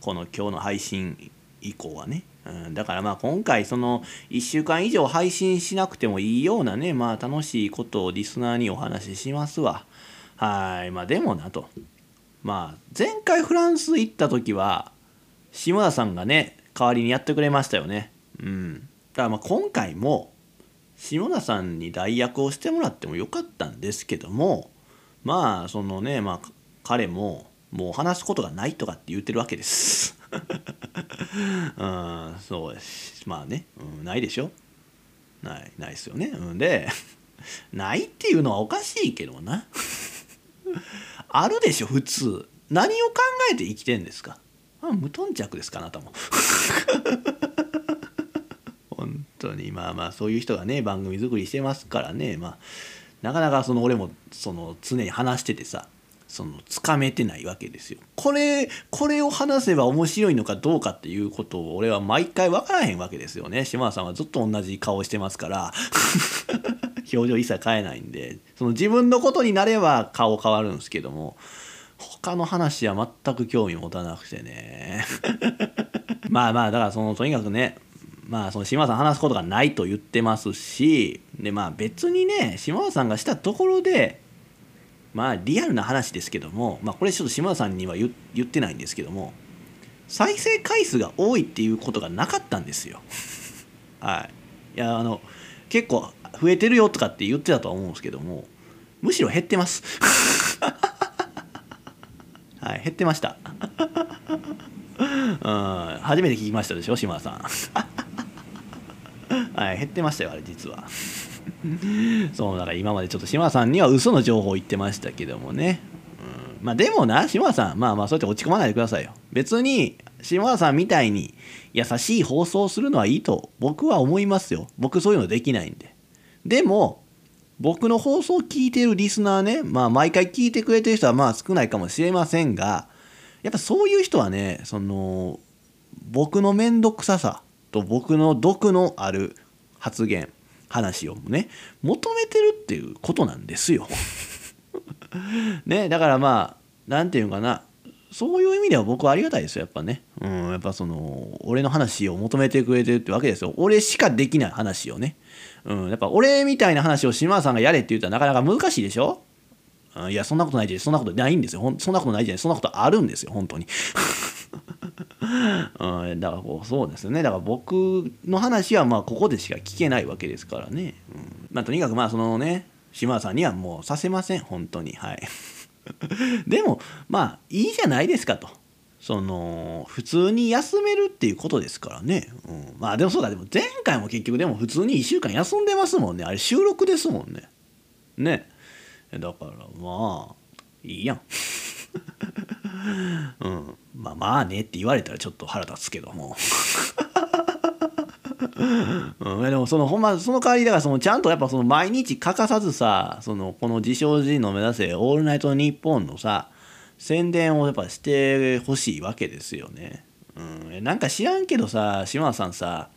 この今日の配信以降はね。うん、だからまあ今回その1週間以上配信しなくてもいいようなねまあ楽しいことをリスナーにお話ししますわ。はい。まあでもなと。まあ前回フランス行った時は下田さんがね代わりにやってくれましたよね。うん。だからまあ今回も下田さんに代役をしてもらってもよかったんですけどもまあそのねまあ彼ももう話すことがないとかって言ってるわけです。<laughs> うんそうです。まあね、うん、ないでしょ。ないないですよね、うん、で <laughs> ないっていうのはおかしいけどな。あるでしょ普通。何を考えて生きてんですか？無頓着ですかあなたも。<laughs> 本当に。まあまあそういう人がね番組作りしてますからね。まあなかなかその俺もその常に話しててさそのつかめてないわけですよ。これこれを話せば面白いのかどうかっていうことを俺は毎回分からへんわけですよね。島田さんはずっと同じ顔してますから。表情一切変えないんでその自分のことになれば顔変わるんですけども他の話は全く興味持たなくてね。<laughs> まあまあだからそのとにかくねまあその島田さん話すことがないと言ってますしでまあ別にね島田さんがしたところでまあリアルな話ですけどもまあこれちょっと島田さんには言ってないんですけども再生回数が多いっていうことがなかったんですよ。はい。いやあの結構増えてるよとかって言ってたとは思うんですけどもむしろ減ってます。<laughs> はい減ってました。<laughs> うん初めて聞きましたでしょ島田さん。<laughs> はい減ってましたよあれ実は。そうだから今までちょっと島田さんには嘘の情報言ってましたけどもね、うん、まあでもな島田さんまあまあそうやって落ち込まないでくださいよ。別に島田さんみたいに優しい放送するのはいいと僕は思いますよ。僕そういうのできないんで。でも僕の放送を聞いてるリスナーね、まあ毎回聞いてくれてる人はまあ少ないかもしれませんが、やっぱそういう人はね、その、僕の面倒くささと僕の毒のある発言、話をね、求めてるっていうことなんですよ。<laughs> ね、だからまあ、なんていうのかな、そういう意味では僕はありがたいですよ、やっぱね。うん、やっぱその、俺の話を求めてくれてるってわけですよ。俺しかできない話をね。うん、やっぱ俺みたいな話を島田さんがやれって言ったらなかなか難しいでしょ？うん、いや、そんなことないじゃそんなことないんですよ。ほんそんなことないじゃないそんなことあるんですよ、本当に。<laughs> うん、だからこうそうですよねだから僕の話はまあここでしか聞けないわけですからね、うん、まあとにかくまあそのね島田さんにはもうさせません本当にはい <laughs> でもまあいいじゃないですかと。その普通に休めるっていうことですからね、うん、まあでもそうだ。でも前回も結局でも普通に1週間休んでますもんね。あれ収録ですもんね。ね。だからまあいいやん。<laughs> うん。まあまあねって言われたらちょっと腹立つけども。<laughs> うん、でもそのほんまその代わりだからそのちゃんとやっぱその毎日欠かさずさそのこの自称人の目指せ「オールナイトニッポン」のさ宣伝をやっぱしてほしいわけですよね。うん、なんか知らんけどさ島田さんさ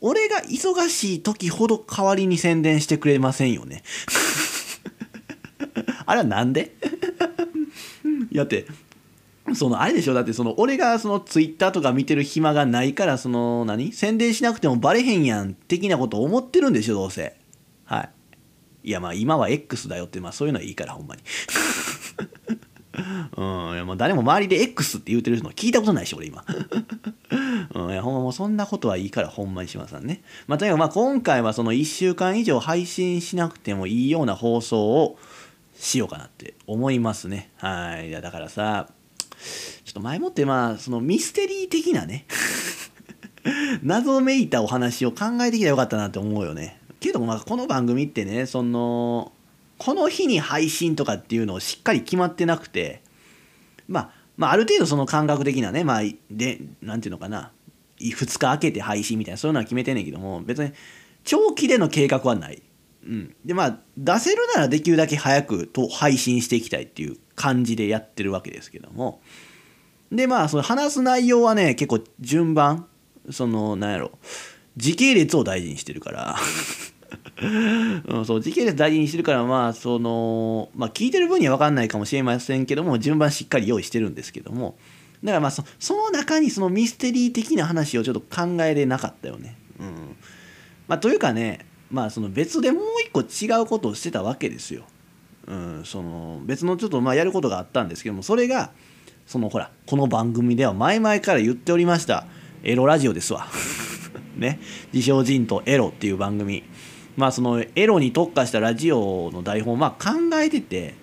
俺が忙しい時ほど代わりに宣伝してくれませんよね。<laughs> あれはなんで？<laughs> やってそのあれでしょ？だってその俺がそのツイッターとか見てる暇がないからその何？宣伝しなくてもバレへんやん的なこと思ってるんでしょ？どうせ。はい。いやまあ今は X だよってまあそういうのはいいからほんまに。<laughs> うん。いやもう誰も周りで X って言うてるの聞いたことないし俺今。<laughs> うん、いやほんまもうそんなことはいいからほんまにしまさんね。まあとにかくまあ今回はその1週間以上配信しなくてもいいような放送をしようかなって思いますね。はい。だからさちょっと前もってまあそのミステリー的なね <laughs> 謎めいたお話を考えてきたらよかったなって思うよねけどまあこの番組ってねそのこの日に配信とかっていうのをしっかり決まってなくてまあまあある程度その感覚的なねまあでなんていうのかな2日空けて配信みたいなそういうのは決めてんねんけども別に長期での計画はない。うん、でまあ出せるならできるだけ早くと配信していきたいっていう感じでやってるわけですけども。でまあその話す内容はね結構順番そのなんやろ。時系列を大事にしてるから。<laughs> うん、そう時系列大事にしてるからまあそのまあ聞いてる分には分かんないかもしれませんけども順番しっかり用意してるんですけども。だからまあそその中にそのミステリー的な話をちょっと考えれなかったよね。うん。まあ、というかねまあその別でもう一個違うことをしてたわけですよ。うん、その別のちょっとまあやることがあったんですけどもそれがそのほらこの番組では前々から言っておりましたエロラジオですわ。<laughs> ね。自称人とエロっていう番組。まあそのエロに特化したラジオの台本をまあ考えてて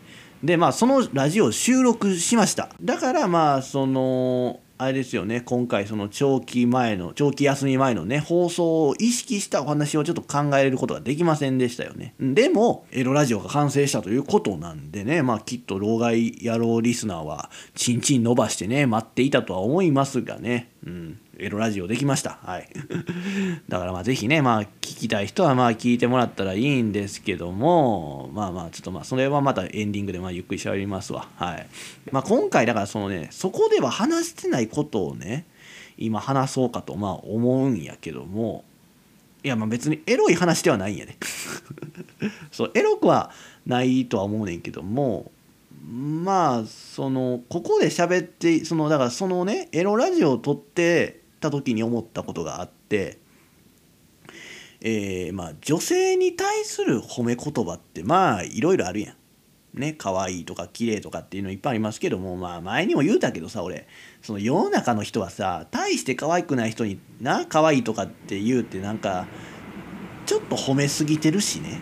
でまあそのラジオを収録しました。だからまあそのあれですよね。今回その長期前の長期休み前のね放送を意識したお話をちょっと考えることができませんでしたよね。でもエロラジオが完成したということなんでねまあきっと老害野郎リスナーはチンチン伸ばしてね待っていたとは思いますがね。うん。エロラジオできました。はい。<laughs> だからまあぜひね、まあ聞きたい人はまあ聞いてもらったらいいんですけども、まあまあちょっとまあそれはまたエンディングでまあゆっくり喋りますわ。はい。まあ今回だからそのね、そこでは話してないことをね、今話そうかとまあ思うんやけども、いやまあ別にエロい話ではないんやね。<laughs> そう、エロくはないとは思うねんけども、まあそのここで喋ってそのだからそのねエロラジオを撮ってた時に思ったことがあって、えー、まあ女性に対する褒め言葉ってまあいろいろあるやん。ね可愛いとか綺麗とかっていうのいっぱいありますけどもまあ前にも言うたけどさ俺その世の中の人はさ大して可愛くない人にな可愛いとかって言うってなんかちょっと褒めすぎてるしね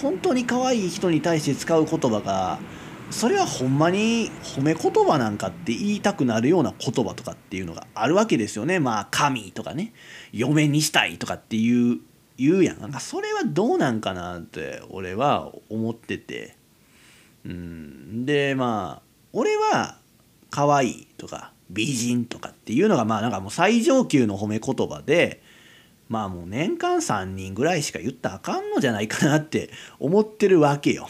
本当に可愛い人に対して使う言葉がそれはほんまに褒め言葉なんかって言いたくなるような言葉とかっていうのがあるわけですよね。まあ神とかね。嫁にしたいとかっていう言うやん。なんかそれはどうなんかなって俺は思ってて。うん。でまあ俺は可愛いとか美人とかっていうのがまあなんかもう最上級の褒め言葉でまあもう年間3人ぐらいしか言ったらあかんのじゃないかなって思ってるわけよ。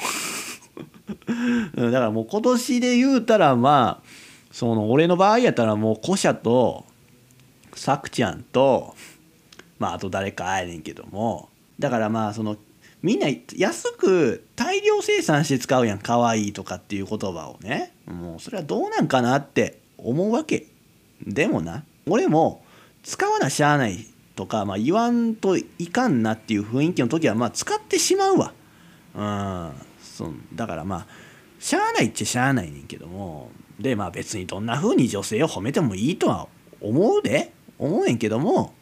だからもう今年で言うたらまあその俺の場合やったらもう古社とさくちゃんとまああと誰かやねんけどもだからまあそのみんな安く大量生産して使うやん可愛いとかっていう言葉をね。もうそれはどうなんかなって思うわけ。でもな俺も使わなしゃあないとか、まあ、言わんといかんなっていう雰囲気の時はまあ使ってしまうわ。うん。そうだからまあしゃあないっちゃしゃあないねんけどもでまあ別にどんな風に女性を褒めてもいいとは思うで思うねんけども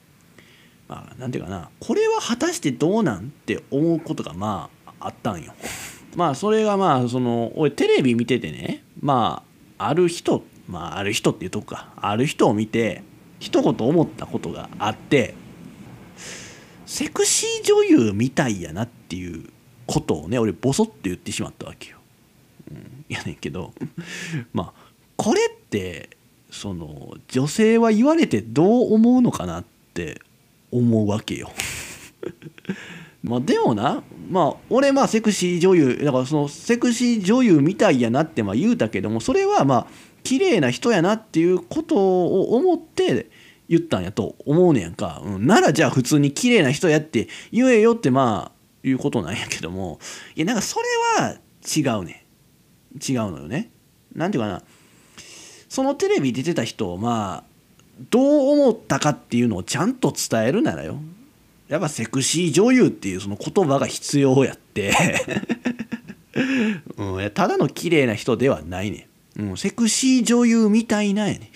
まあなんていうかなこれは果たしてどうなんって思うことがまああったんよ。まあそれがまあその俺テレビ見ててねまあある人まあある人っていうとこかある人を見て一言思ったことがあってセクシー女優みたいやなっていうことをね俺ボソッと言ってしまったわけよ。うん、やねんけど <laughs> まあこれってその女性は言われてどう思うのかなって思うわけよ。<laughs> まあでもなまあ俺まあセクシー女優だからそのセクシー女優みたいやなってまあ言うたけどもそれはまあ綺麗な人やなっていうことを思って言ったんやと思うねやんか、うん、ならじゃあ普通に綺麗な人やって言えよってまあいうことなんやけどもいやなんかそれは違うね。違うのよね。なんていうかな。そのテレビ出てた人をまあどう思ったかっていうのをちゃんと伝えるならよ。やっぱセクシー女優っていうその言葉が必要やって。<laughs> うん、ただの綺麗な人ではないね。ん、うん、セクシー女優みたいなやね。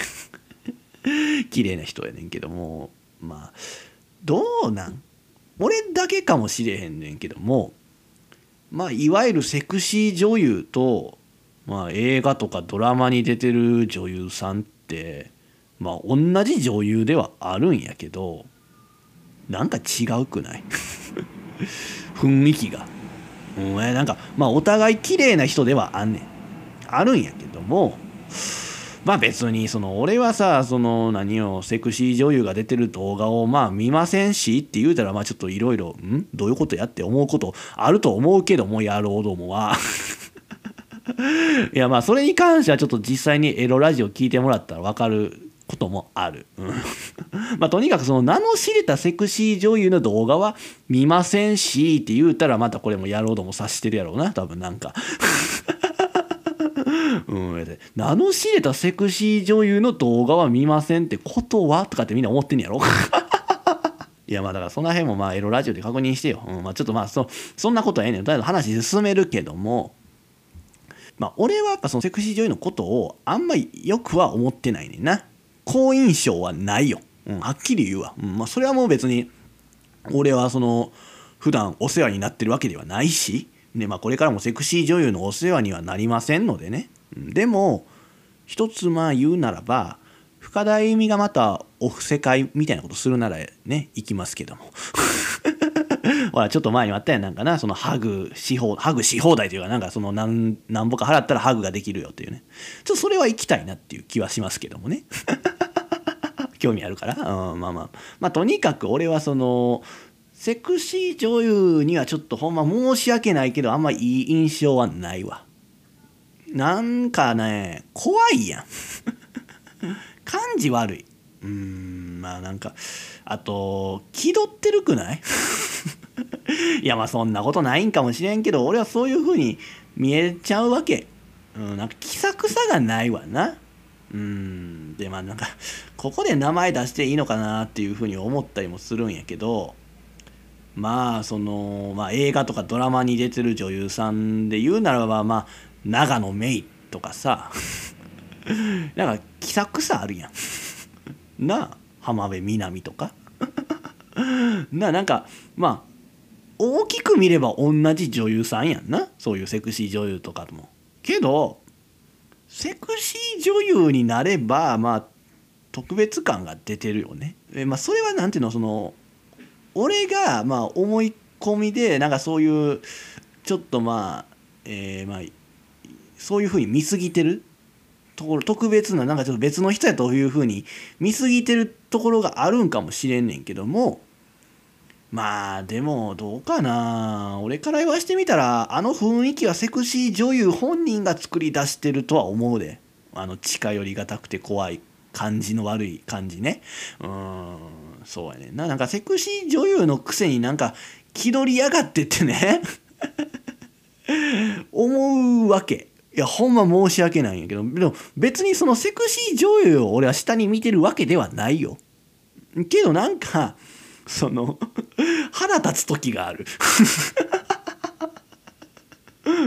ん <laughs> 綺麗な人やねんけどもまあどうなん？俺だけかもしれへんねんけどもまあいわゆるセクシー女優と、まあ、映画とかドラマに出てる女優さんってまあ同じ女優ではあるんやけどなんか違うくない？<laughs> 雰囲気が。うん、なんかまあお互い綺麗な人ではあんねん。あるんやけどもまあ別にその俺はさその何をセクシー女優が出てる動画をまあ見ませんしって言うたらまあちょっといろいろん？どういうことやって思うことあると思うけども野郎どもは。<laughs> いやまあそれに関してはちょっと実際にエロラジオ聞いてもらったら分かることもある。うん、まあとにかくその名の知れたセクシー女優の動画は見ませんしって言うたらまたこれも野郎ども察してるやろうな多分なんか。うん、名の知れたセクシー女優の動画は見ませんってことは？とかってみんな思ってんやろ？<laughs> いやまあだからその辺もまあエロラジオで確認してよ。<laughs> うん、まあちょっとまあそそんなことはええねん。とりあえず話進めるけども、まあ俺はやっぱそのセクシー女優のことをあんまりよくは思ってないねんな。好印象はないよ。うん、はっきり言うわ。うん、まあそれはもう別に俺はその普段お世話になってるわけではないし、でまあこれからもセクシー女優のお世話にはなりませんのでね。でも一つまあ言うならば深田由美がまたお布施会みたいなことするならね行きますけども。<laughs> ほらちょっと前にあったやんなんかなそのハグし放ハグし放題というかなんかその何何ぼか払ったらハグができるよっていうね。ちょっとそれは行きたいなっていう気はしますけどもね。<laughs> 興味あるから、うん、まあまあ。まあとにかく俺はそのセクシー女優にはちょっとほんま申し訳ないけどあんまいい印象はないわ。なんかね怖いやん。<laughs> 感じ悪い。うんまあなんかあと気取ってるくない？<laughs> いやまあそんなことないんかもしれんけど俺はそういう風に見えちゃうわけ。うんなんか気さくさがないわな。うんでまあなんかここで名前出していいのかなっていう風に思ったりもするんやけどまあその、まあ、映画とかドラマに出てる女優さんで言うならばまあ長野メイとかさ <laughs> なんか気さくさあるやん。なあ浜辺美波とか。<laughs> ななんかまあ大きく見れば同じ女優さんやんな。そういうセクシー女優とかも。けどセクシー女優になればまあ特別感が出てるよね。えまあそれは何ていうのその俺がまあ思い込みでなんかそういうちょっとまあえー、まあそういうふうに見過ぎてるところ特別ななんかちょっと別の人やというふうに見過ぎてるところがあるんかもしれんねんけどもまあでもどうかな。俺から言わしてみたらあの雰囲気はセクシー女優本人が作り出してるとは思うで。あの近寄りがたくて怖い感じの悪い感じね。うんそうやねな。なんかセクシー女優のくせになんか気取りやがってってね。<laughs> 思うわけ。いやほんま申し訳ないんやけどでも別にそのセクシー女優を俺は下に見てるわけではないよ。けどなんかその <laughs> 腹立つ時がある。<laughs>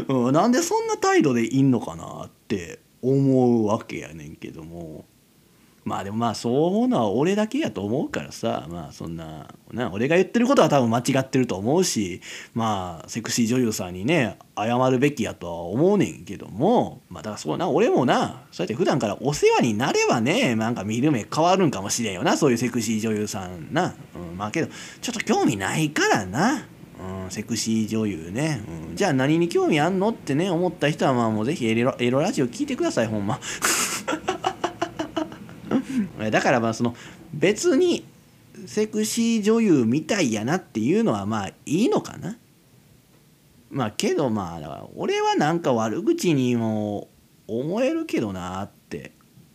うん、なんでそんな態度でいんのかなって思うわけやねんけども。まあでもまあそう思うのは俺だけやと思うからさ。まあそんなな俺が言ってることは多分間違ってると思うし。まあセクシー女優さんにね謝るべきやとは思うねんけども。まあだからそうな俺もなそうやって普段からお世話になればねなんか見る目変わるんかもしれんよな。そういうセクシー女優さんな、うん、まあけどちょっと興味ないからな。うん、セクシー女優ね、うん、じゃあ何に興味あんのってね思った人はまあもうぜひエロエロラジオ聞いてくださいほんま。<laughs> だからまあその別にセクシー女優みたいやなっていうのはまあいいのかなまあけどまあ俺はなんか悪口にも思えるけどなって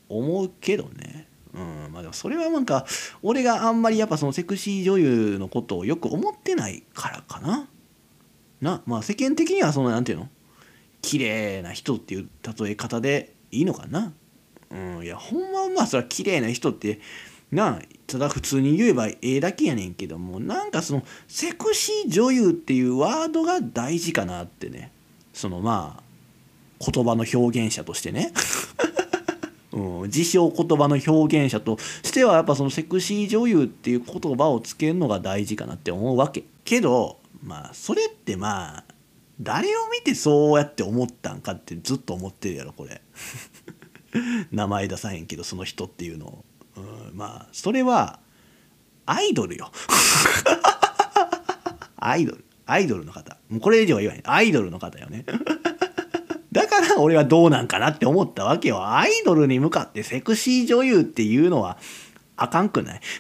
思うけどねうんまあでもそれはなんか俺があんまりやっぱそのセクシー女優のことをよく思ってないからかな。なまあ世間的にはそのなんていうの？綺麗な人っていう例え方でいいのかな。うんいやほんまはまあそれは綺麗な人ってなあただ普通に言えばええだけやねんけどもなんかそのセクシー女優っていうワードが大事かなってね。そのまあ言葉の表現者としてね。<laughs> うん、自称言葉の表現者としてはやっぱそのセクシー女優っていう言葉をつけるのが大事かなって思うわけ。けどまあそれってまあ誰を見てそうやって思ったんかってずっと思ってるやろこれ。名前出さへんけどその人っていうの。を、うん、まあそれはアイドルよ。<laughs> アイドル。アイドルの方。もうこれ以上は言わへん。アイドルの方よね。<laughs> だから俺はどうなんかなって思ったわけよ。アイドルに向かってセクシー女優っていうのはあかんくない？<laughs>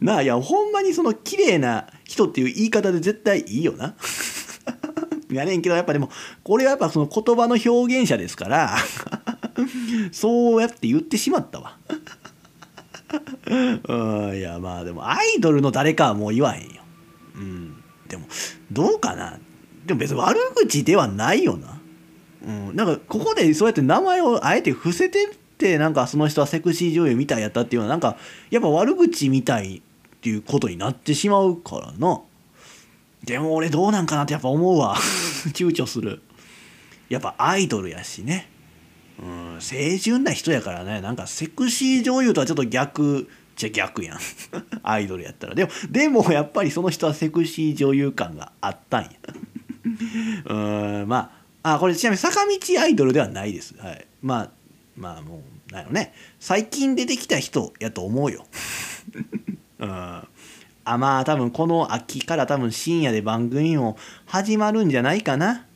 なあ、いや、ほんまにその綺麗な人っていう言い方で絶対いいよな。やねんけど、やっぱでも、これはやっぱその言葉の表現者ですから <laughs> そうやって言ってしまったわ。うん、いや、まあでも、アイドルの誰かはもう言わへんよ。うん。でも、どうかなでも別に悪口ではないよな。うん、なんかここでそうやって名前をあえて伏せてってなんかその人はセクシー女優みたいやったっていうのはなんかやっぱ悪口みたいっていうことになってしまうからな。でも俺どうなんかなってやっぱ思うわ。<laughs> 躊躇する。やっぱアイドルやしね。うん、清純な人やからね。なんかセクシー女優とはちょっと逆。じゃ逆やん。<laughs> アイドルやったら。でもでもやっぱりその人はセクシー女優感があったんや。<laughs> うんまああこれちなみに坂道アイドルではないです。はい。まあまあもうなのね。最近出てきた人やと思うよ。うん。あまあ多分この秋から多分深夜で番組も始まるんじゃないかな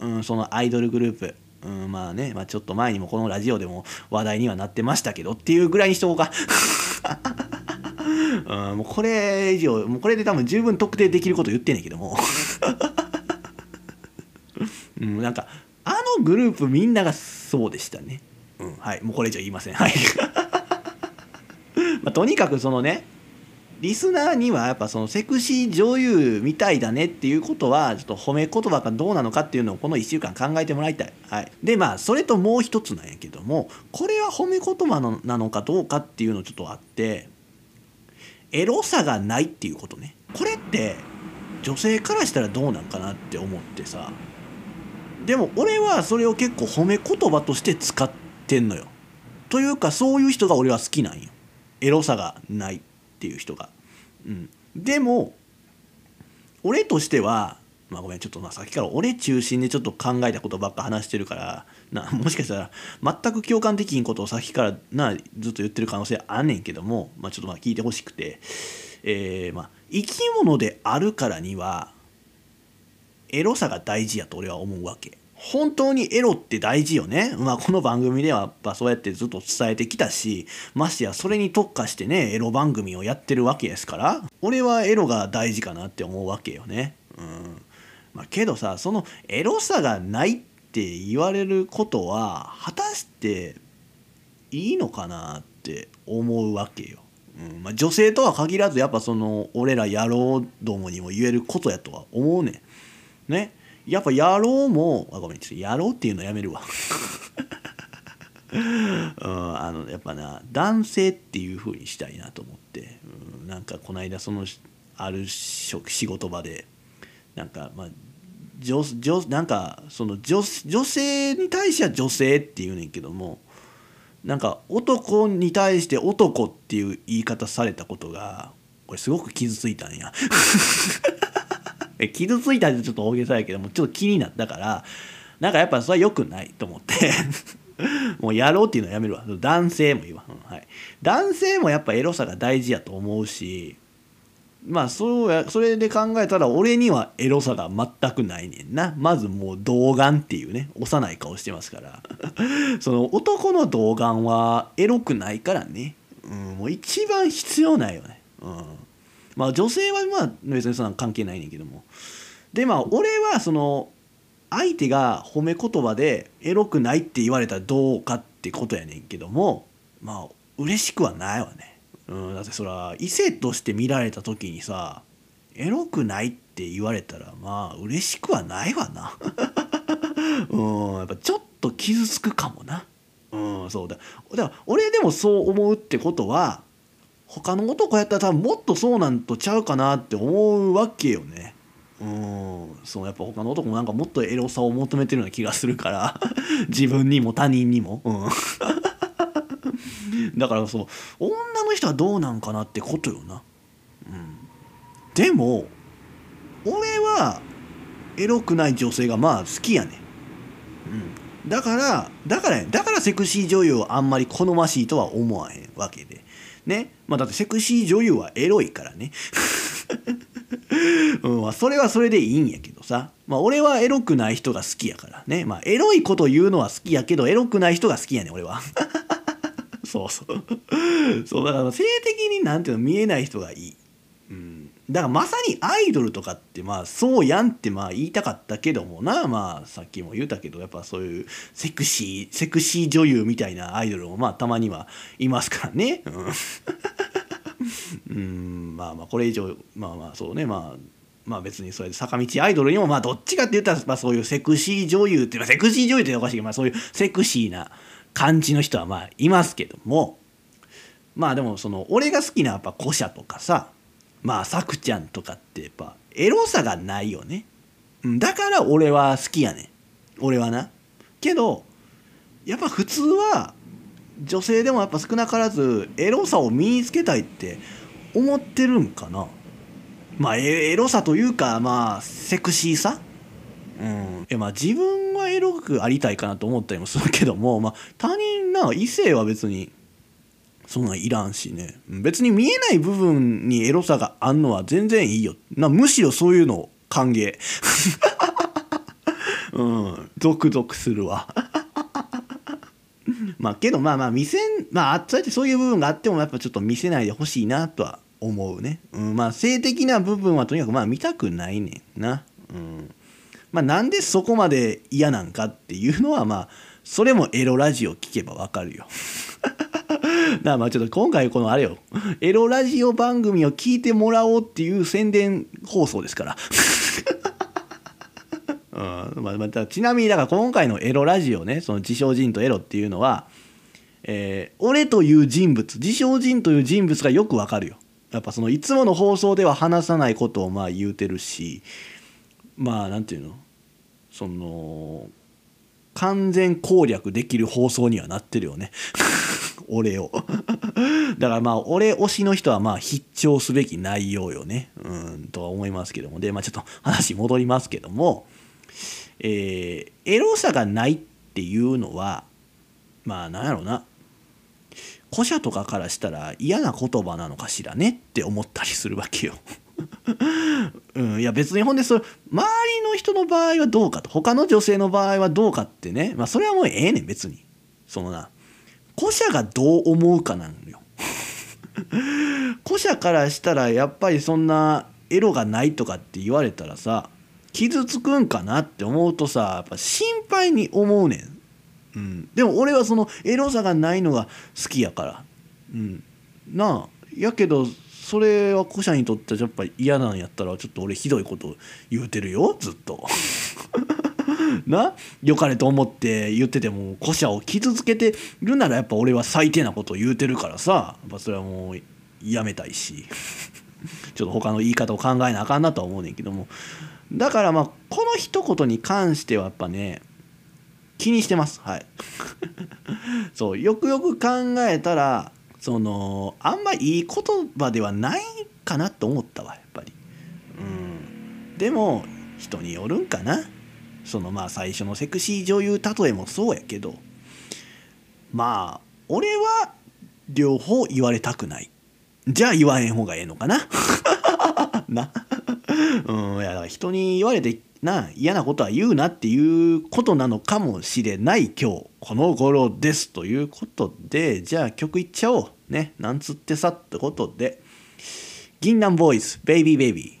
うんそのアイドルグループうんまあね、まあ、ちょっと前にもこのラジオでも話題にはなってましたけどっていうぐらいにしとこうか <laughs> うん、もうこれ以上もうこれで多分十分特定できること言ってんねんけども <laughs> うん、なんかあのグループみんながそうでしたね。うん、はい、もうこれ以上言いません。はい。<laughs> まあ、とにかくそのね、リスナーにはやっぱそのセクシー女優みたいだねっていうことはちょっと褒め言葉がどうなのかっていうのをこの1週間考えてもらいたい。はい、でまあそれともう一つなんやけどもこれは褒め言葉のなのかどうかっていうのちょっとあってエロさがないっていうことね。これって女性からしたらどうなんかなって思ってさでも俺はそれを結構褒め言葉として使ってんのよ。というかそういう人が俺は好きなんよ。エロさがないっていう人が。うん、でも俺としてはまあごめんちょっとまあさっきから俺中心でちょっと考えたことばっか話してるからな <laughs> もしかしたら全く共感できんことをさっきからなずっと言ってる可能性あんねんけども、まあ、ちょっとまあ聞いてほしくて、えー、まあ生き物であるからにはエロさが大事やと俺は思うわけ。本当にエロって大事よね。まあこの番組ではやっぱそうやってずっと伝えてきたし、ましてやそれに特化してね、エロ番組をやってるわけですから、俺はエロが大事かなって思うわけよね。うん。まあけどさ、そのエロさがないって言われることは、果たしていいのかなって思うわけよ。うんまあ、女性とは限らずやっぱその俺ら野郎どもにも言えることやとは思うねん。ね。やっぱ野郎もあごめんちょっと野郎っていうのやめるわ。<laughs> うん、あのやっぱな男性っていう風にしたいなと思って、うん、なんかこの間そのある仕事場でなんかまあ女女なんかその女女性に対しては女性って言うねんけどもなんか男に対して男っていう言い方されたことがこれすごく傷ついたんや。傷ついたってちょっと大げさやけどもちょっと気になったからなんかやっぱそれは良くないと思って。<laughs> もうやろうっていうのはやめるわ。男性もいいわ、うん、はい、男性もやっぱエロさが大事やと思うしまあそうやそれで考えたら俺にはエロさが全くないねんな。まずもう童顔っていうね幼い顔してますから。<laughs> その男の童顔はエロくないからね、うん、もう一番必要ないよね。うん。まあ女性はまあ別にそんな関係ないねんけども。でまあ俺はその相手が褒め言葉でエロくないって言われたらどうかってことやねんけどもまあ嬉しくはないわね、うん、だってそら異性として見られた時にさエロくないって言われたらまあ嬉しくはないわな。<laughs> うんやっぱちょっと傷つくかもな。うんそうだ。だから俺でもそう思うってことは他の男やったら多分もっとそうなんとちゃうかなって思うわけよね。うん。そうやっぱ他の男もなんかもっとエロさを求めてるような気がするから。<laughs> 自分にも他人にも、うん、<laughs> だからそう女の人はどうなんかなってことよな、うん、でも俺はエロくない女性がまあ好きやね。うん、だからだからだからセクシー女優をあんまり好ましいとは思わへんわけで。ね。まあだってセクシー女優はエロいからね。<laughs> うん、それはそれでいいんやけどさ、まあ、俺はエロくない人が好きやからね、まあ、エロいこと言うのは好きやけどエロくない人が好きやね俺は。<laughs> そうそう。そうだから性的になんていうの見えない人がいい、だからまさにアイドルとかってまあそうやんってまあ言いたかったけどもな。まあさっきも言うたけどやっぱそういうセクシーセクシー女優みたいなアイドルもまあたまにはいますからね。うん、<laughs> まあまあこれ以上まあまあそうね。まあまあ別にそれで坂道アイドルにもまあどっちかって言ったらまあそういうセクシー女優っていうかセクシー女優っておかしいけどまあそういうセクシーな感じの人はまあいますけども。まあでもその俺が好きなやっぱ古社とかさまあさくちゃんとかってやっぱエロさがないよね。だから俺は好きやねん。俺はな。けどやっぱ普通は女性でもやっぱ少なからずエロさを身につけたいって思ってるんかな。まあエロさというかまあセクシーさ。うん。いやまあ自分はエロくありたいかなと思ったりもするけどもまあ他人な異性は別にそんなんいらんしね。別に見えない部分にエロさがあんのは全然いいよ。なむしろそういうのを歓迎。<laughs> うんゾクゾクするわ。<laughs> まあけどまあまあ見せんまあそうやってそういう部分があってもやっぱちょっと見せないでほしいなとは思うね、うん、まあ性的な部分はとにかくまあ見たくないねんな。うん。まあなんでそこまで嫌なんかっていうのはまあそれもエロラジオ聞けばわかるよ。<laughs> だまあちょっと今回このあれよ。エロラジオ番組を聞いてもらおうっていう宣伝放送ですから。<laughs> うん。まあ、またちなみにだから今回のエロラジオねその自称人とエロっていうのは、えー、俺という人物自称人という人物がよくわかるよ。やっぱそのいつもの放送では話さないことをまあ言うてるしまあなんていうの？その完全攻略できる放送にはなってるよね。<laughs> 俺を。<laughs> だからまあ俺推しの人はまあ必聴すべき内容よね。うんとは思いますけども。でまあちょっと話戻りますけども。えー、エロさがないっていうのはまあなんやろな。古社とかからしたら嫌な言葉なのかしらね？って思ったりするわけよ。<laughs> うん、いや別にほんでそれ周りの人の場合はどうかと他の女性の場合はどうかってね。まあそれはもうええねん別に。そのな。古社がどう思うかなんよ。<laughs> 古社からしたらやっぱりそんなエロがないとかって言われたらさ傷つくんかなって思うとさやっぱ心配に思うねん、うん、でも俺はそのエロさがないのが好きやから。うん。なあやけどそれは古社にとってはやっぱ嫌なんやったらちょっと俺ひどいこと言うてるよずっと。<laughs> な？良かれと思って言ってても古社を傷つけてるならやっぱ俺は最低なことを言うてるからさ。やっぱそれはもうやめたいし。<laughs> ちょっと他の言い方を考えなあかんなとは思うねんけども。だからまあこの一言に関してはやっぱね気にしてます。はい。<laughs> そうよくよく考えたらそのあんまいい言葉ではないかなと思ったわやっぱり。うん。でも人によるんかな。そのまあ最初のセクシー女優例えもそうやけどまあ俺は両方言われたくない。じゃあ言わへん方がええのかな。<laughs> な。うんいやだから人に言われてな嫌なことは言うなっていうことなのかもしれない今日この頃ですということでじゃあ曲いっちゃおう。ね。なんつってさってことで。銀杏ボーイズベイビーベイビー。